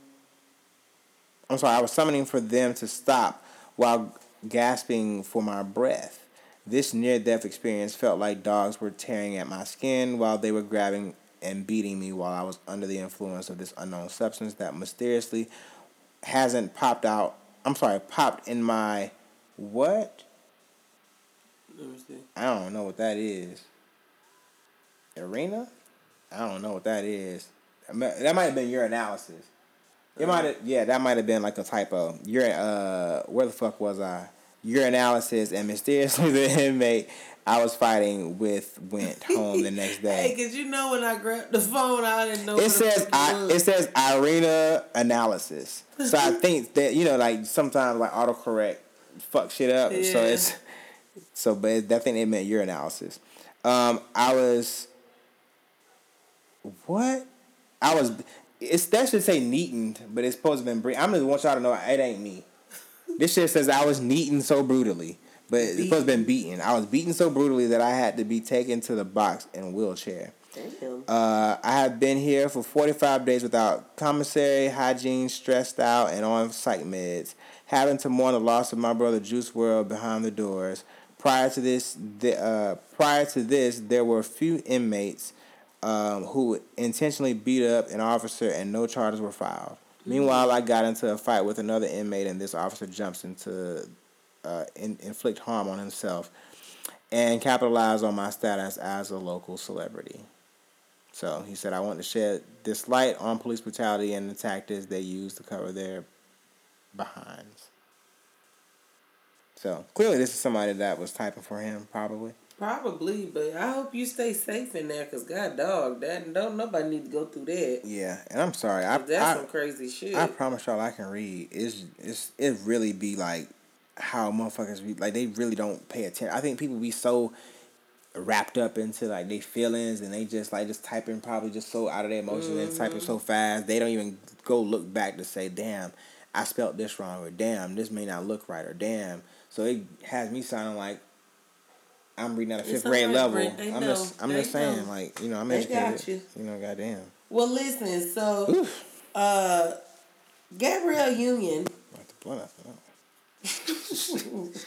I'm sorry, I was summoning for them to stop while gasping for my breath. This near death experience felt like dogs were tearing at my skin while they were grabbing and beating me while I was under the influence of this unknown substance that mysteriously hasn't popped out. I'm sorry, popped in my what? Let me see. I don't know what that is. Arena? I don't know what that is. That might have been your analysis. It might have, yeah, that might have been like a typo. Your, uh, where the fuck was I? Your analysis and mysteriously [LAUGHS] the inmate I was fighting with went [LAUGHS] home the next day. hey, cause you know when I grabbed the phone, I didn't know. It says I, it says Irina analysis. So I [LAUGHS] think that you know, like sometimes like autocorrect fuck shit up. Yeah. So it's so, but that thing it meant urinalysis. Um, I was what? I was. It's that should say neatened, but it's supposed to be. I'm just want y'all to know it ain't me. This shit says I was neatened so brutally, but it's supposed to been beaten. I was beaten so brutally that I had to be taken to the box in a wheelchair. Uh, I have been here for 45 days without commissary, hygiene, stressed out, and on psych meds having to mourn the loss of my brother Juice WRLD behind the doors. Prior to this, the, uh, prior to this, there were a few inmates um, who intentionally beat up an officer, and no charges were filed. Mm-hmm. Meanwhile, I got into a fight with another inmate, and this officer jumps into uh, in, inflict harm on himself and capitalize on my status as a local celebrity. So he said, I want to shed this light on police brutality and the tactics they use to cover their behinds. So clearly, this is somebody that was typing for him, probably. Probably, but I hope you stay safe in there, cause God dog, that don't nobody need to go through that. Yeah, and I'm sorry. I, That's I, some crazy shit. I promise y'all, I can read. It's it's it really be like how motherfuckers be like they really don't pay attention. I think people be so wrapped up into like their feelings and they just like just typing probably just so out of their emotions and typing mm-hmm. so fast they don't even go look back to say damn I spelt this wrong or damn this may not look right or damn so it has me sounding like I'm reading at a fifth grade alright, level. I'm know. just I'm They just saying know. like you know I'm They educated. you. you know goddamn. well, listen, so uh, Gabrielle Union. Like the blunt after that. [LAUGHS]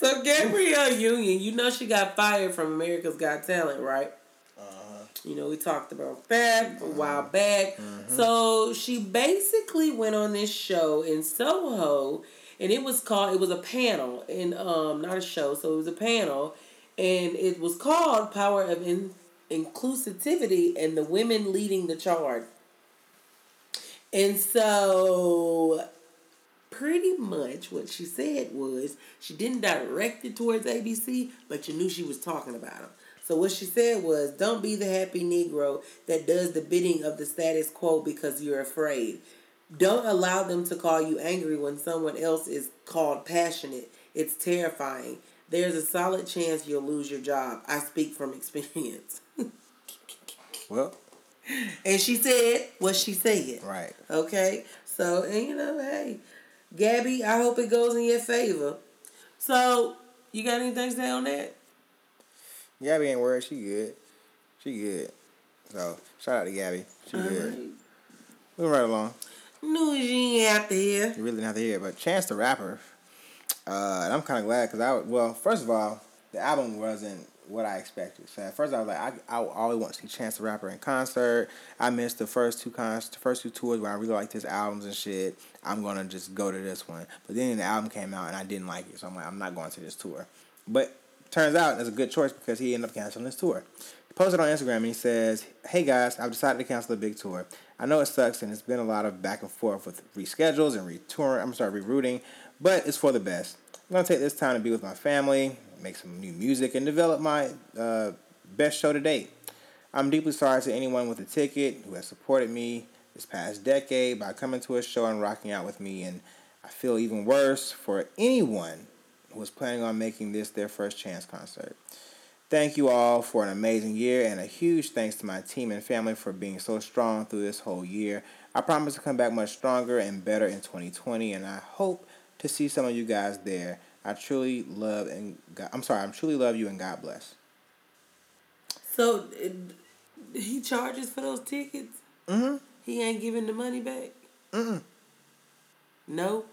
So Gabrielle Union, you know she got fired from America's Got Talent, right? You know we talked about that a while back. So she basically went on this show in Soho, and it was called. It was a panel, and um, not a show. So it was a panel, and it was called "Power of in- Inclusivity" and the women leading the charge. And so pretty much what she said was she didn't direct it towards ABC, but you knew she was talking about them. So what she said was, "Don't be the happy Negro that does the bidding of the status quo because you're afraid. Don't allow them to call you angry when someone else is called passionate. It's terrifying. There's a solid chance you'll lose your job. I speak from experience." Well, and she said what she said. right. Okay, so and you know, hey, Gabby, I hope it goes in your favor. So, you got anything to say on that? Gabby ain't worried. She good. She good. So shout out to Gabby. She good. Moving right along. New ain't have to. You really didn't have to hear it, but Chance the Rapper. Uh, and I'm kind of glad because I well, first of all, the album wasn't what I expected. So at first I was like, I, I always want to see Chance the Rapper in concert. I missed the first two cons, the first two tours where I really liked his albums and shit. I'm gonna just go to this one. But then the album came out and I didn't like it, so I'm like, I'm not going to this tour. But turns out it's a good choice because he ended up canceling his tour. He posted on Instagram and he says, Hey guys, I've decided to cancel the big tour. I know it sucks and it's been a lot of back and forth with reschedules and retouring, I'm sorry, rerouting, but it's for the best. I'm gonna take this time to be with my family, make some new music, and develop my uh, best show to date. I'm deeply sorry to anyone with a ticket who has supported me this past decade by coming to a show and rocking out with me, and I feel even worse for anyone was planning on making this their first chance concert. Thank you all for an amazing year, and a huge thanks to my team and family for being so strong through this whole year. I promise to come back much stronger and better in 2020, and I hope to see some of you guys there. I truly love and God, I'm sorry, I truly love you and God bless. So, he charges for those tickets? Mm-hmm. He ain't giving the money back? Mm-mm. No?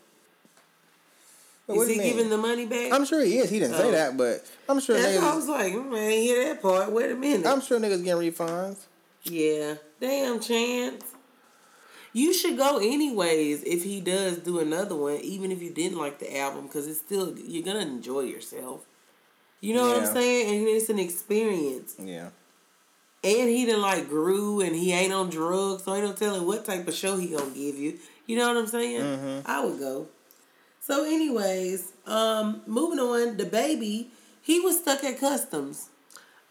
But Is he mean? giving the money back? I'm sure he is. He didn't say Oh. that, but I'm sure That's why I was like, mm, I ain't hear that part. Wait a minute. I'm sure niggas getting refunds. Yeah. Damn chance. You should go anyways if he does do another one, even if you didn't like the album, because it's still you're gonna enjoy yourself. You know what I'm saying? And it's an experience. Yeah. And he done like grew and he ain't on drugs, so ain't no telling what type of show he gonna give you. You know what I'm saying? Mm-hmm. I would go. So, anyways, um, moving on, DaBaby, he was stuck at customs.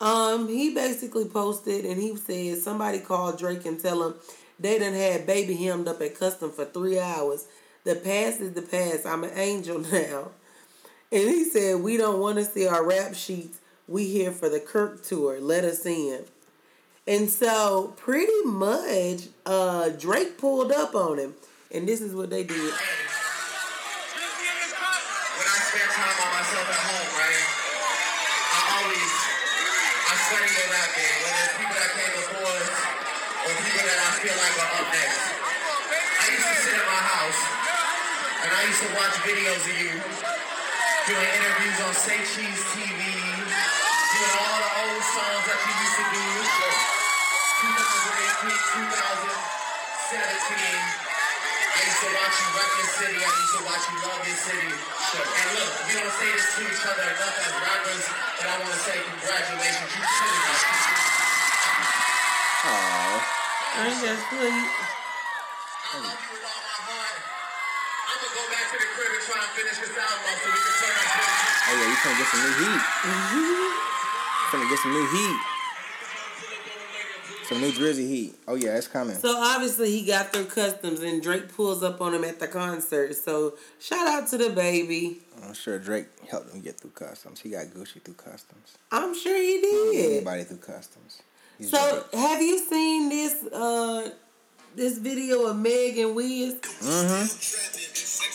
Um, he basically posted and he said somebody called Drake and tell him they done had baby hemmed up at custom for three hours. The past is the past. I'm an angel [LAUGHS] now. And he said, We don't want to see our rap sheets. We here for the Kirk tour. Let us in. And so pretty much uh Drake pulled up on him. And this is what they did. Spend time by myself at home, right? I always, I study their rap game, whether it's people that came before us or people that I feel like are up next. I used to sit at my house and I used to watch videos of you doing interviews on Say Cheese TV, doing all the old songs that you used to do. 2018, 2017. I used to watch you rep your city. I used to watch you love your city. And look, we don't say this to each other enough as rappers, but I want to say congratulations. You killing us. Aww. I ain't got sweet. I love you with all my heart. I I'm gonna go back to the crib and try and finish this album so we can turn our shit. Oh yeah, you trying to get some new heat. [LAUGHS] Trying to get some new heat. Some new Drizzy heat. Oh yeah, it's coming. So obviously he got through customs and Drake pulls up on him at the concert. So shout out to DaBaby. I'm sure Drake helped him get through customs. He got Gucci through customs. I'm sure he did. Anybody through customs. He's So Drake. have you seen this uh this video of Meg and Wiz? Mm-hmm.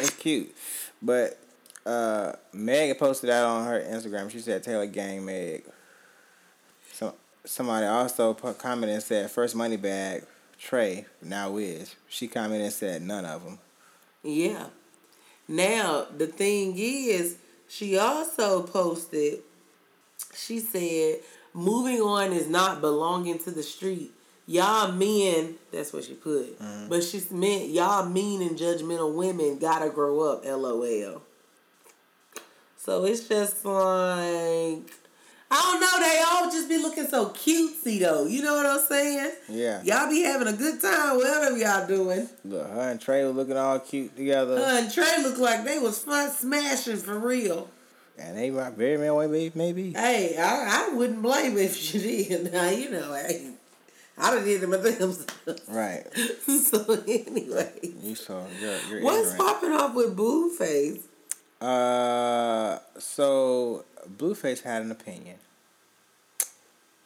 It's cute. But uh Meg posted that on her Instagram. She said Taylor Gang Meg. So somebody also put, commented and said first money bag Trey now is. She commented and said none of them. Yeah. Now the thing is, she also posted. She said, "Moving on is not belonging to the street. Y'all men, that's what she put. Mm-hmm. But she's meant y'all mean and judgmental women gotta grow up. LOL. So it's just like I don't know. They all just be looking so cutesy though. You know what I'm saying? Yeah. Y'all be having a good time, whatever y'all doing. Look, her and Trey were looking all cute together. Her and Trey look like they was fun smashing for real. And they might very well maybe maybe. Hey, I, I wouldn't blame if she did. [LAUGHS] Now you know, hey, I done did them themselves. Right. [LAUGHS] so anyway, You saw you're you're what's ignorant. popping off with Blueface? Uh, so Blueface had an opinion.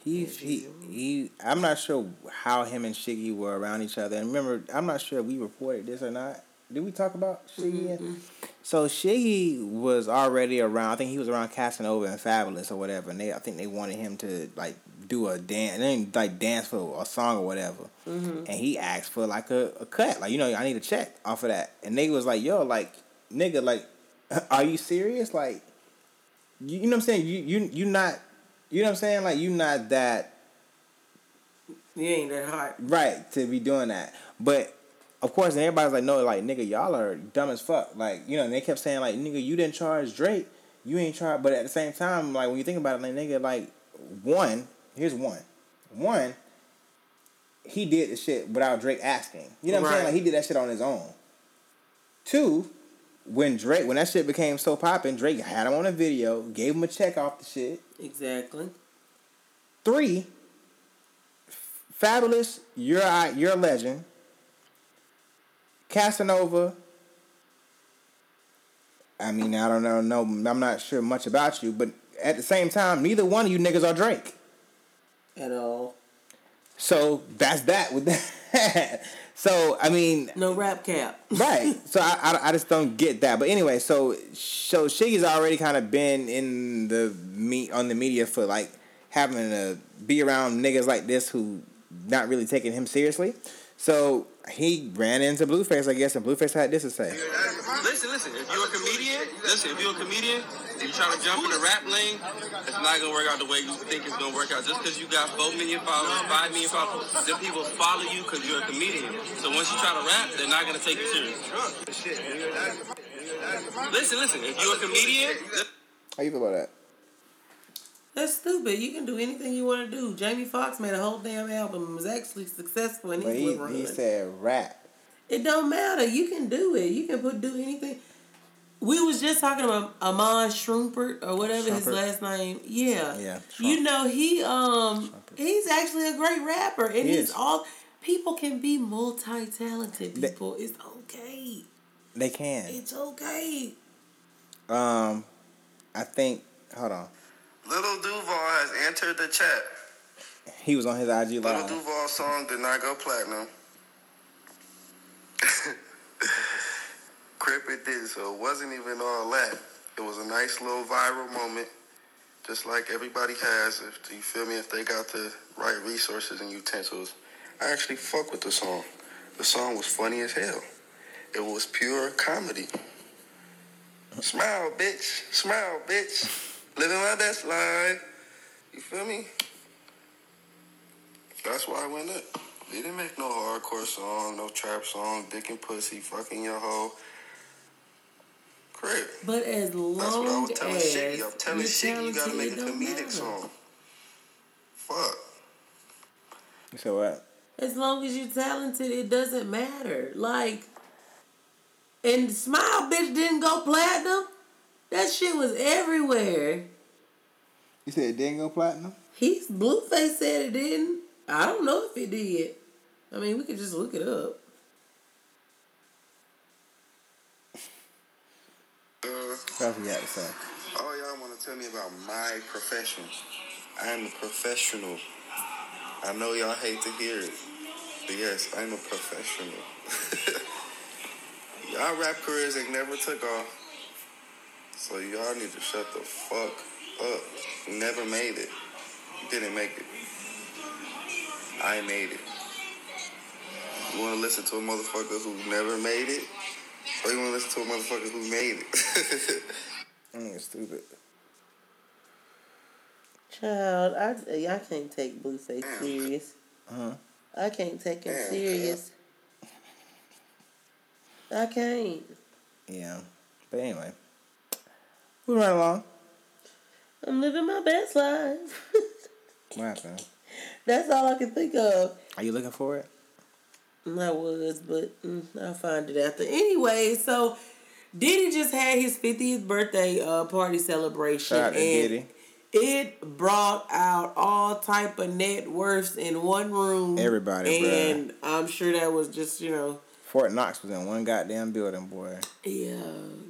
He he he. I'm not sure how him and Shiggy were around each other. And remember, I'm not sure if we reported this or not. Did we talk about Shiggy? and- So Shiggy was already around. I think he was around Casanova and Fabolous or whatever. And they, I think they wanted him to like do a dance, and then like dance for a song or whatever. Mm-hmm. And he asked for like a, a cut, like you know, I need a check off of that. And they was like, "Yo, like nigga, like, [LAUGHS] are you serious? Like, you, you know what I'm saying? You you you not, you know what I'm saying? Like you not that You ain't that hot. right to be doing that. But of course, and everybody's like, no, like nigga, y'all are dumb as fuck. Like you know, and they kept saying like, nigga, you didn't charge Drake, you ain't charge. But at the same time, like when you think about it, like nigga, like one, here's one, one. He did the shit without Drake asking. You know what I'm saying? Like he did that shit on his own. Two, when Drake, when that shit became so popping, Drake had him on a video, gave him a check off the shit. Exactly. Three, Fabolous, you're a, you're a legend. Casanova, I mean, I don't know, no, I'm not sure much about you, but at the same time, neither one of you niggas are Drake. At all. So that's that with that. [LAUGHS] so I mean, No rap cap. [LAUGHS] right. So I, I, I just don't get that. But anyway, so so Shiggy's already kind of been in the me on the media for like having to be around niggas like this who not really taking him seriously. So he ran into Blueface, I guess, and Blueface had this to say. Listen, listen. If you're a comedian, listen. If you're a comedian and you're trying to jump in the rap lane, it's not gonna work out the way you think it's gonna work out. Just because you got four million followers, five million followers, the people follow you because you're a comedian. So once you try to rap, they're not gonna take you serious. Listen, listen. If you're a comedian, How you feel about that? That's stupid. You can do anything you want to do. Jamie Foxx made a whole damn album and was actually successful and But he's he, run. he said rap. It don't matter. You can do it. You can put do anything. We was just talking about Iman Shumpert or whatever his last name. Yeah. Yeah, You know he um he's actually a great rapper and He he's is. all people can be multi talented. They- People, it's okay. They can. It's okay. Um, I think. Hold on. Lil Duval has entered the chat. He was on his IG live. Lil. Duval song did not go platinum. [LAUGHS] Crip it did, so it wasn't even all that. It was a nice little viral moment, just like everybody has. If you feel me, if they got the right resources and utensils, I actually fuck with the song. The song was funny as hell. It was pure comedy. Smile, bitch. Smile, bitch. Living my best life. You feel me? That's why I went up. They didn't make no hardcore song, no trap song, dick and pussy, fucking your hoe. Crip. But as That's what I long was telling as Shiggy. I'm telling you're Shiggy you gotta talented, make it a comedic matter. song. Fuck. You said what? As long as you're talented, it doesn't matter. Like, and Smile Bitch didn't go platinum. That shit was everywhere. You said it didn't go platinum? He's Blueface said it didn't. I don't know if it did. I mean, we could just look it up. That's what you had to say. Oh, y'all want to tell me about my profession? I'm a professional. I know y'all hate to hear it, but yes, I'm a professional. [LAUGHS] y'all rap careers ain't never took off, so y'all need to shut the fuck up. Never made it. Didn't make it. I made it. You want to listen to a motherfucker who never made it, or you want to listen to a motherfucker who made it? [LAUGHS] Mm, stupid. Child, I, I can't take Blueface serious. Uh-huh. I can't take him serious. I can't. Yeah. But anyway. We run along. I'm living my best life. [LAUGHS] What happened? That's all I can think of. Are you looking for it? I was, but mm, I'll find it after. Anyway, so Diddy just had his 50th birthday uh, party celebration. Shout out to and Diddy. It brought out all type of net worths in one room. Everybody, bruh. And I'm sure that was just, you know, Fort Knox was in one goddamn building, boy. yeah,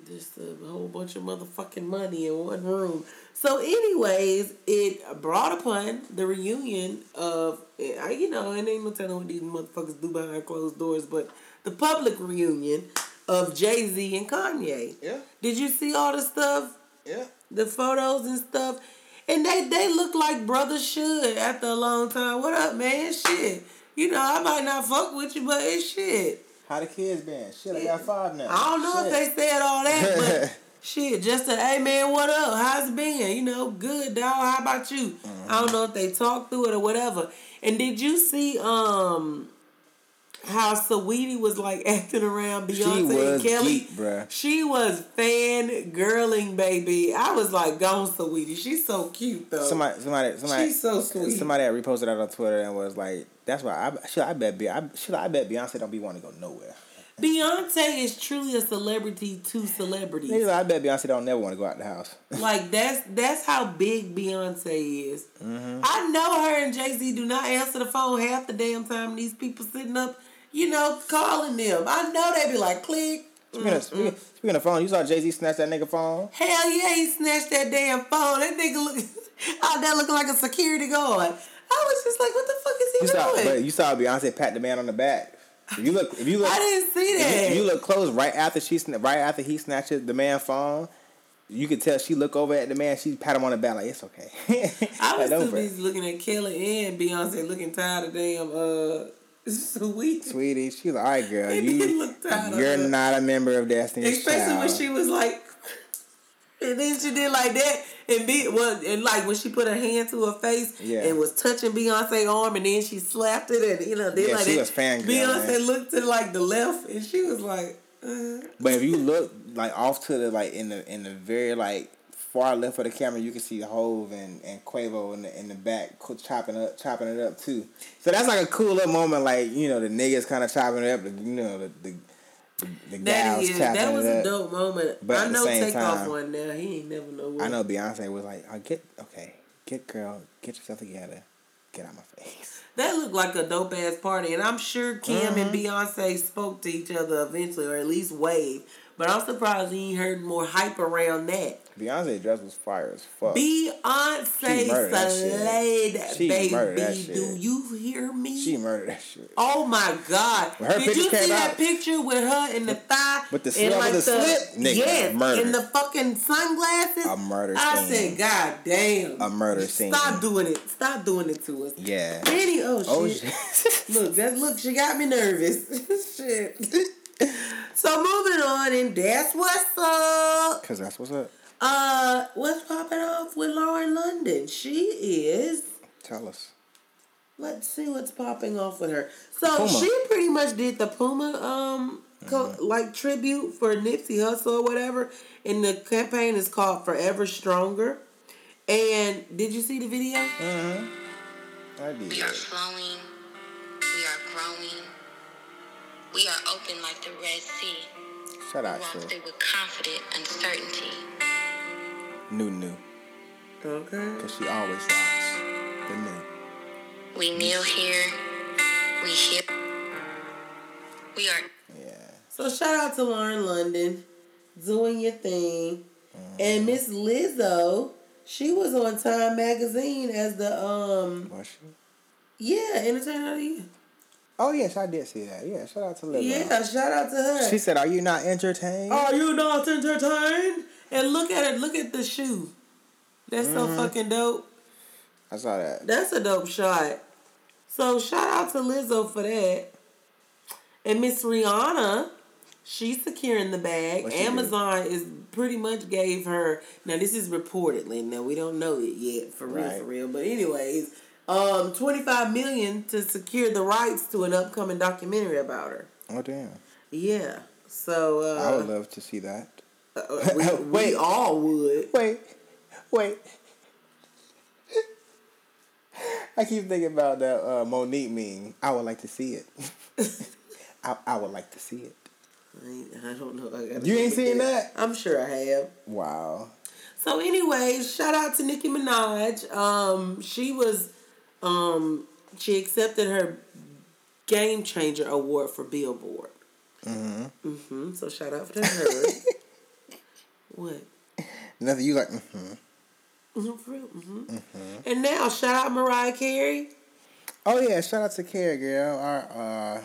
just a whole bunch of motherfucking money in one room. So, anyways, it brought upon the reunion of, I, you know, and I ain't no telling what these motherfuckers do behind closed doors, but the public reunion of Jay Z and Kanye. Yeah. Did you see all the stuff? Yeah. The photos and stuff? And they, they look like brothers should after a long time. What up, man? Shit. You know, I might not fuck with you, but it's shit. How the kids been? Shit, I got five now. I don't know Shit. if they said all that, but [LAUGHS] shit, just a hey man, what up? How's it been? You know, good dog. How about you? Mm-hmm. I don't know if they talked through it or whatever. And did you see um how Saweetie was like [LAUGHS] acting around Beyonce She and Kelly? geek, bruh. She was fan girling, baby. I was like, gone, Saweetie. She's so cute though. Somebody, somebody, somebody. She's so sweet. Somebody had reposted that on Twitter and was like, "That's why I should. I bet. Be, I should. I bet Beyonce don't be wanting to go nowhere. Beyonce is truly a celebrity to celebrities. Niggas, I bet Beyonce don't never want to go out the house. [LAUGHS] Like that's that's how big Beyonce is. Mm-hmm. I know her and Jay Z do not answer the phone half the damn time. These people sitting up, you know, calling them. I know they'd be like, click. Speaking of, speaking, speaking of phone, you saw Jay Z snatch that nigga phone. Hell yeah, he snatched that damn phone. That nigga look [LAUGHS] out there looking like a security guard. I was just like, what the fuck is he You saw, doing? but you saw Beyonce pat the man on the back. If you look, if you [LAUGHS] look, I didn't see if you- that. If you look close, right after she, right after he snatches the man phone, you could tell she look over at the man. She pat him on the back like it's okay. [LAUGHS] I was too busy looking at Kelly and Beyonce looking tired of damn uh sweet. Sweetie, she's like, all right, girl, They you, did look tired of you're not a member of Destiny's Especially when she was like, and then she did like that, and be well, and like when she put her hand to her face Yeah. and was touching Beyonce's arm, and then she slapped it, and you know, then Yeah, like she that. was fangirl, Beyonce man. looked to like the left, and she was like, uh, But if you look like off to the like in the in the very like far left of the camera, you can see Hove and and Quavo in the in the back chopping up chopping it up too. So that's like a cool little moment, like you know the niggas kind of chopping it up, the, you know the the, the, that is chopping that was it a up. dope moment. But I know Takeoff one now. He ain't never know what. I know Beyonce was like, oh, get okay, get girl, get yourself together, get out my face. [LAUGHS] That looked like a dope ass party, and I'm sure Kim and mm-hmm. Beyonce spoke to each other eventually, or at least waved. But I'm surprised ain't heard more hype around that. Beyonce dress was fire as fuck. Beyonce slayed, She murdered that baby. shit. Do you hear me? she murdered that shit. Oh my God! Did you see that out- picture with her in the thigh? With the and slip of the slip? Nigga, yes, in the fucking sunglasses. A murder scene. I scene. said, God damn! A murder scene. Stop doing it! Stop doing it to us. Yeah. Any oh, oh shit! Oh shit. [LAUGHS] Look, that look, she got me nervous. [LAUGHS] shit. so moving on, and that's what's up. Cause that's what's up. Uh, what's popping off with Lauren London? She is. Tell us. Let's see what's popping off with her. So Puma. she pretty much did the Puma um co- like tribute for Nipsey Hussle or whatever, and the campaign is called Forever Stronger. And did you see the video? Mm-hmm. I did. We are flowing We are growing. We are open like the Red Sea. Shout We out walk to through with confident uncertainty. New New. Okay. Because she always rocks the new. We kneel here. We hear. We are. Yeah. So shout out to Lauren London, doing your thing, Mm-hmm. and Miss Lizzo. She was on Time Magazine as the um. Was she? Yeah, Entertainer of the Year. Oh yes, I did see that. Yeah, shout out to Lizzo. Yeah, shout out to her. She said, "Are you not entertained?" Are you not entertained? And look at it. Look at the shoe. That's so Mhm. fucking dope. I saw that. That's a dope shot. So shout out to Lizzo for that. And Miss Rihanna, she's securing the bag. What? Amazon is pretty much gave her. Now this is reportedly. Now we don't know it yet for real, Right. for real. But anyways, um, twenty five million to secure the rights to an upcoming documentary about her. Oh damn! Yeah. So uh, I would love to see that. Uh, we, we all would. Wait, wait. I keep thinking about that uh, Monique meme. I would like to see it. [LAUGHS] I, I would like to see it. I, I don't know. I You ain't seen that? I'm sure I have. Wow. So, anyways, shout out to Nicki Minaj. Um, she was, um, she accepted her Game Changer Award for Billboard. Mm-hmm. Mm-hmm. So shout out to her. [LAUGHS] what? Nothing you like. Mm-hmm. Mm-hmm, for real. Mm-hmm. Mm-hmm. And now, shout out Mariah Carey. Oh yeah, shout out to Carey, girl. Our uh,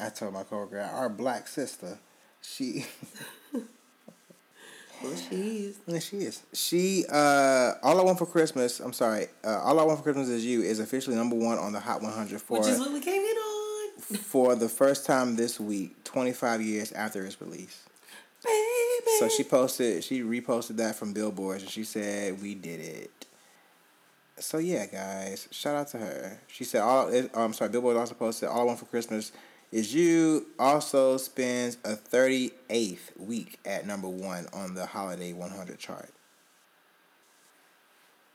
I told my coworker our black sister. She. [LAUGHS] well, she is. Yeah, she is. She uh, all I want for Christmas. I'm sorry. Uh, all I want for Christmas is you is officially number one on the Hot 100 for Which is what we came in on. for the first time this week, 25 years after its release. Baby. So she posted, she reposted that from Billboard, and she said, "We did it." So yeah, guys, shout out to her. She said, "All I'm um, sorry." Billboard also posted, "All I want for Christmas is you." Also spends a 38th week at number one on the Holiday 100 chart.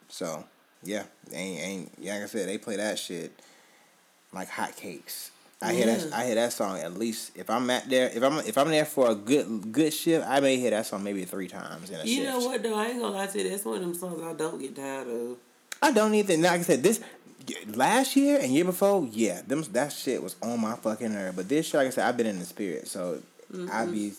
So yeah, ain't ain't yeah, like I said, they play that shit like hotcakes. I hear that. I hear that song at least if I'm at there. If I'm if I'm there for a good good shift, I may hear that song maybe three times in a You shift. know what though? I ain't gonna lie to you. That's one of them songs I don't get tired of. I don't even. Like I said, this last year and year before, yeah, them that shit was on my fucking nerve. But this year, like I said, I've been in the spirit, so mm-hmm. I be.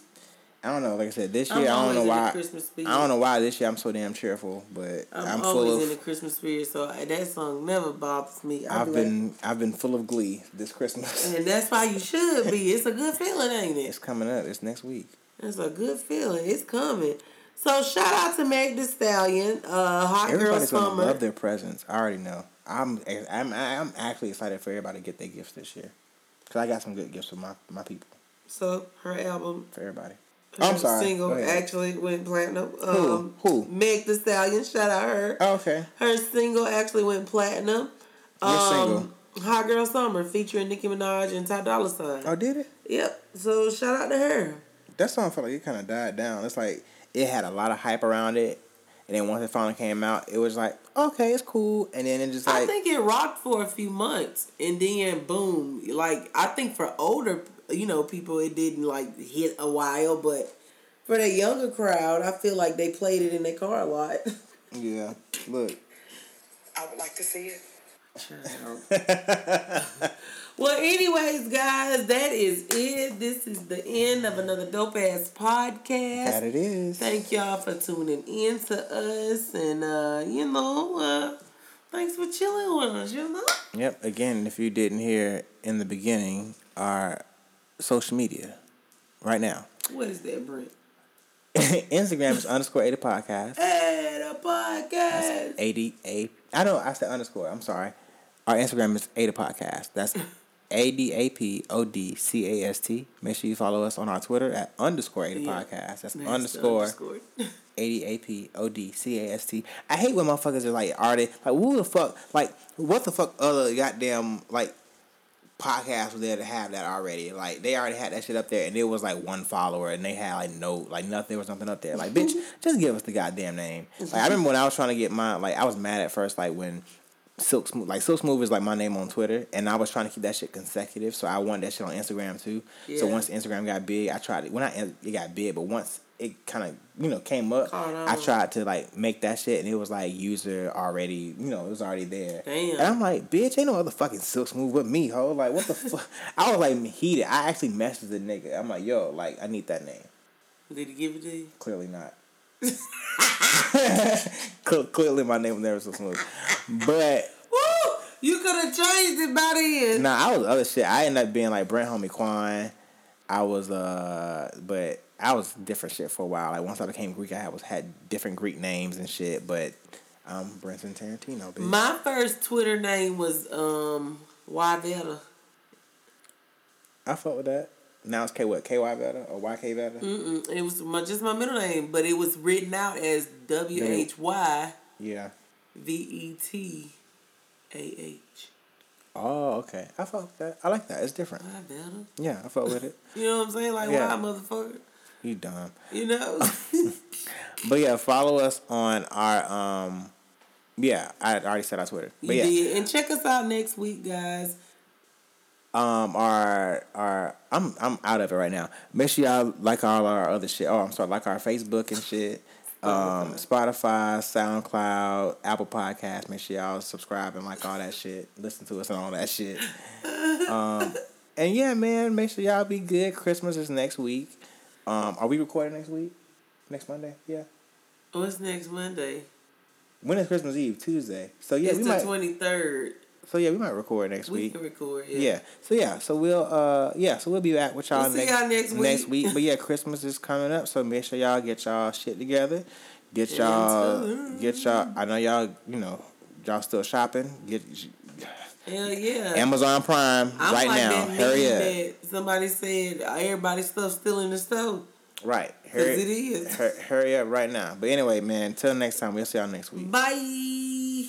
I don't know. Like I said, this I'm year I don't know why. I don't know why this year I'm so damn cheerful, but I'm, I'm, always full in the Christmas spirit, so that song never bothers me. I I've be like, been I've been full of glee this Christmas. and that's why you should be. It's a good feeling, ain't it? It's coming up. It's next week. It's a good feeling. It's coming. So shout out to Meg The Stallion, uh, Hot Girl Everybody's gonna Summer. love their presents. I already know. I'm I'm I'm actually excited for everybody to get their gifts this year, cause I got some good gifts for my my people So her album, for everybody. Her I'm sorry. single actually went platinum. Who? Um, Who? Meg The Stallion. Shout out her. Oh, okay. Her single actually went platinum. What Um, Hot Girl Summer featuring Nicki Minaj and Ty Dolla Sign. Oh, did it? Yep. So shout out to her. That song felt like it kind of died down. It's like it had a lot of hype around it, and then once it finally came out, it was like okay, it's cool, and then it just I think it rocked for a few months and then boom. Like I think for older, you know, people it didn't like hit a while, but for the younger crowd, I feel like they played it in their car a lot. [LAUGHS] yeah. Look, I would like to see it. [LAUGHS] well, anyways, guys, that is it. This is the end of another dope ass podcast. that it is. Thank y'all for tuning in to us, and uh, you know, uh, thanks for chilling with us. You know. Yep. Again, if you didn't hear in the beginning, our social media right now. What is that, Brent? [LAUGHS] Instagram is underscore Ada podcast. The podcast. A D A. I know I said underscore. I'm sorry. Our Instagram is Ada podcast. That's [LAUGHS] A D A P O D C A S T. Make sure you follow us on our Twitter at underscore Ada Yeah. podcast. That's underscore underscore. [LAUGHS] A D A P O D C A S T. I hate when motherfuckers are like, are they like who the fuck like what the fuck other goddamn like podcasts was there to have that already? Like they already had that shit up there and it was like one follower and they had like no like nothing was nothing up there. Like bitch, [LAUGHS] just give us the goddamn name. Like I remember when I was trying to get my, like I was mad at first like when Silk Smooth. Like Silk Smooth is like my name on Twitter, and I was trying to keep that shit consecutive, so I wanted that shit on Instagram too. So once Instagram got big, I tried it. When I it got big, but once it kind of you know came up, I tried to like make that shit, and it was like user already, you know, it was already there. Damn. And I'm like, bitch, ain't no other fucking Silk Smooth but me, ho. Like what the [LAUGHS] fuck? I was like heated. I actually messaged the nigga. I'm like, yo, like I need that name. Did he give it to you? Clearly not. [LAUGHS] Cle- Clearly, my name was never so smooth. But Woo! You could have changed it by then. nah, I was other shit. I ended up being like Brent Homie Quan. I was uh, but I was different shit for a while. Like once I became Greek, I had was had different Greek names and shit. But I'm Brenton Tarantino, bitch. My first Twitter name was um Wyvetta. I fuck with that. Now it's K what KY Veta or YK Veta. Mm-mm. It was my, just my middle name, but it was written out as W H Y Yeah. V E T A H. Oh, okay. I fuck with that. I like that. It's different. Wyvetta. Yeah, I fuck with it. [LAUGHS] You know what I'm saying? Like, Yeah. why, motherfucker? You dumb. You know? [LAUGHS] [LAUGHS] But yeah, follow us on our um yeah, I already said our Twitter. But you yeah. did. And check us out next week, guys. Um our our I'm I'm out of it right now. Make sure y'all like all our other shit. Oh, I'm sorry, like our Facebook and shit. Um Spotify, SoundCloud, Apple Podcasts. Make sure y'all subscribe and like all that shit. Listen to us and all that shit. [LAUGHS] Um and yeah, man, make sure y'all be good. Christmas is next week. Um are we recording next week? Next Monday? Yeah. What's next Monday? When is Christmas Eve? Tuesday. So yeah, it's we the twenty third. So yeah, we might record next We week. We can record. Yeah. Yeah. So yeah. So we'll uh yeah. So we'll be back with y'all We'll see next y'all next next week. week. [LAUGHS] But yeah, Christmas is coming up, so make sure y'all get y'all shit together. Get y'all get y'all. I know y'all. You know y'all still shopping. Get Hell yeah. Amazon Prime I'm right like now. Hurry up. somebody said uh, everybody's stuff still in the store. Right. Hurry, it is. hur- hurry up right now. But anyway, man. Until next time, we'll see y'all next week. Bye.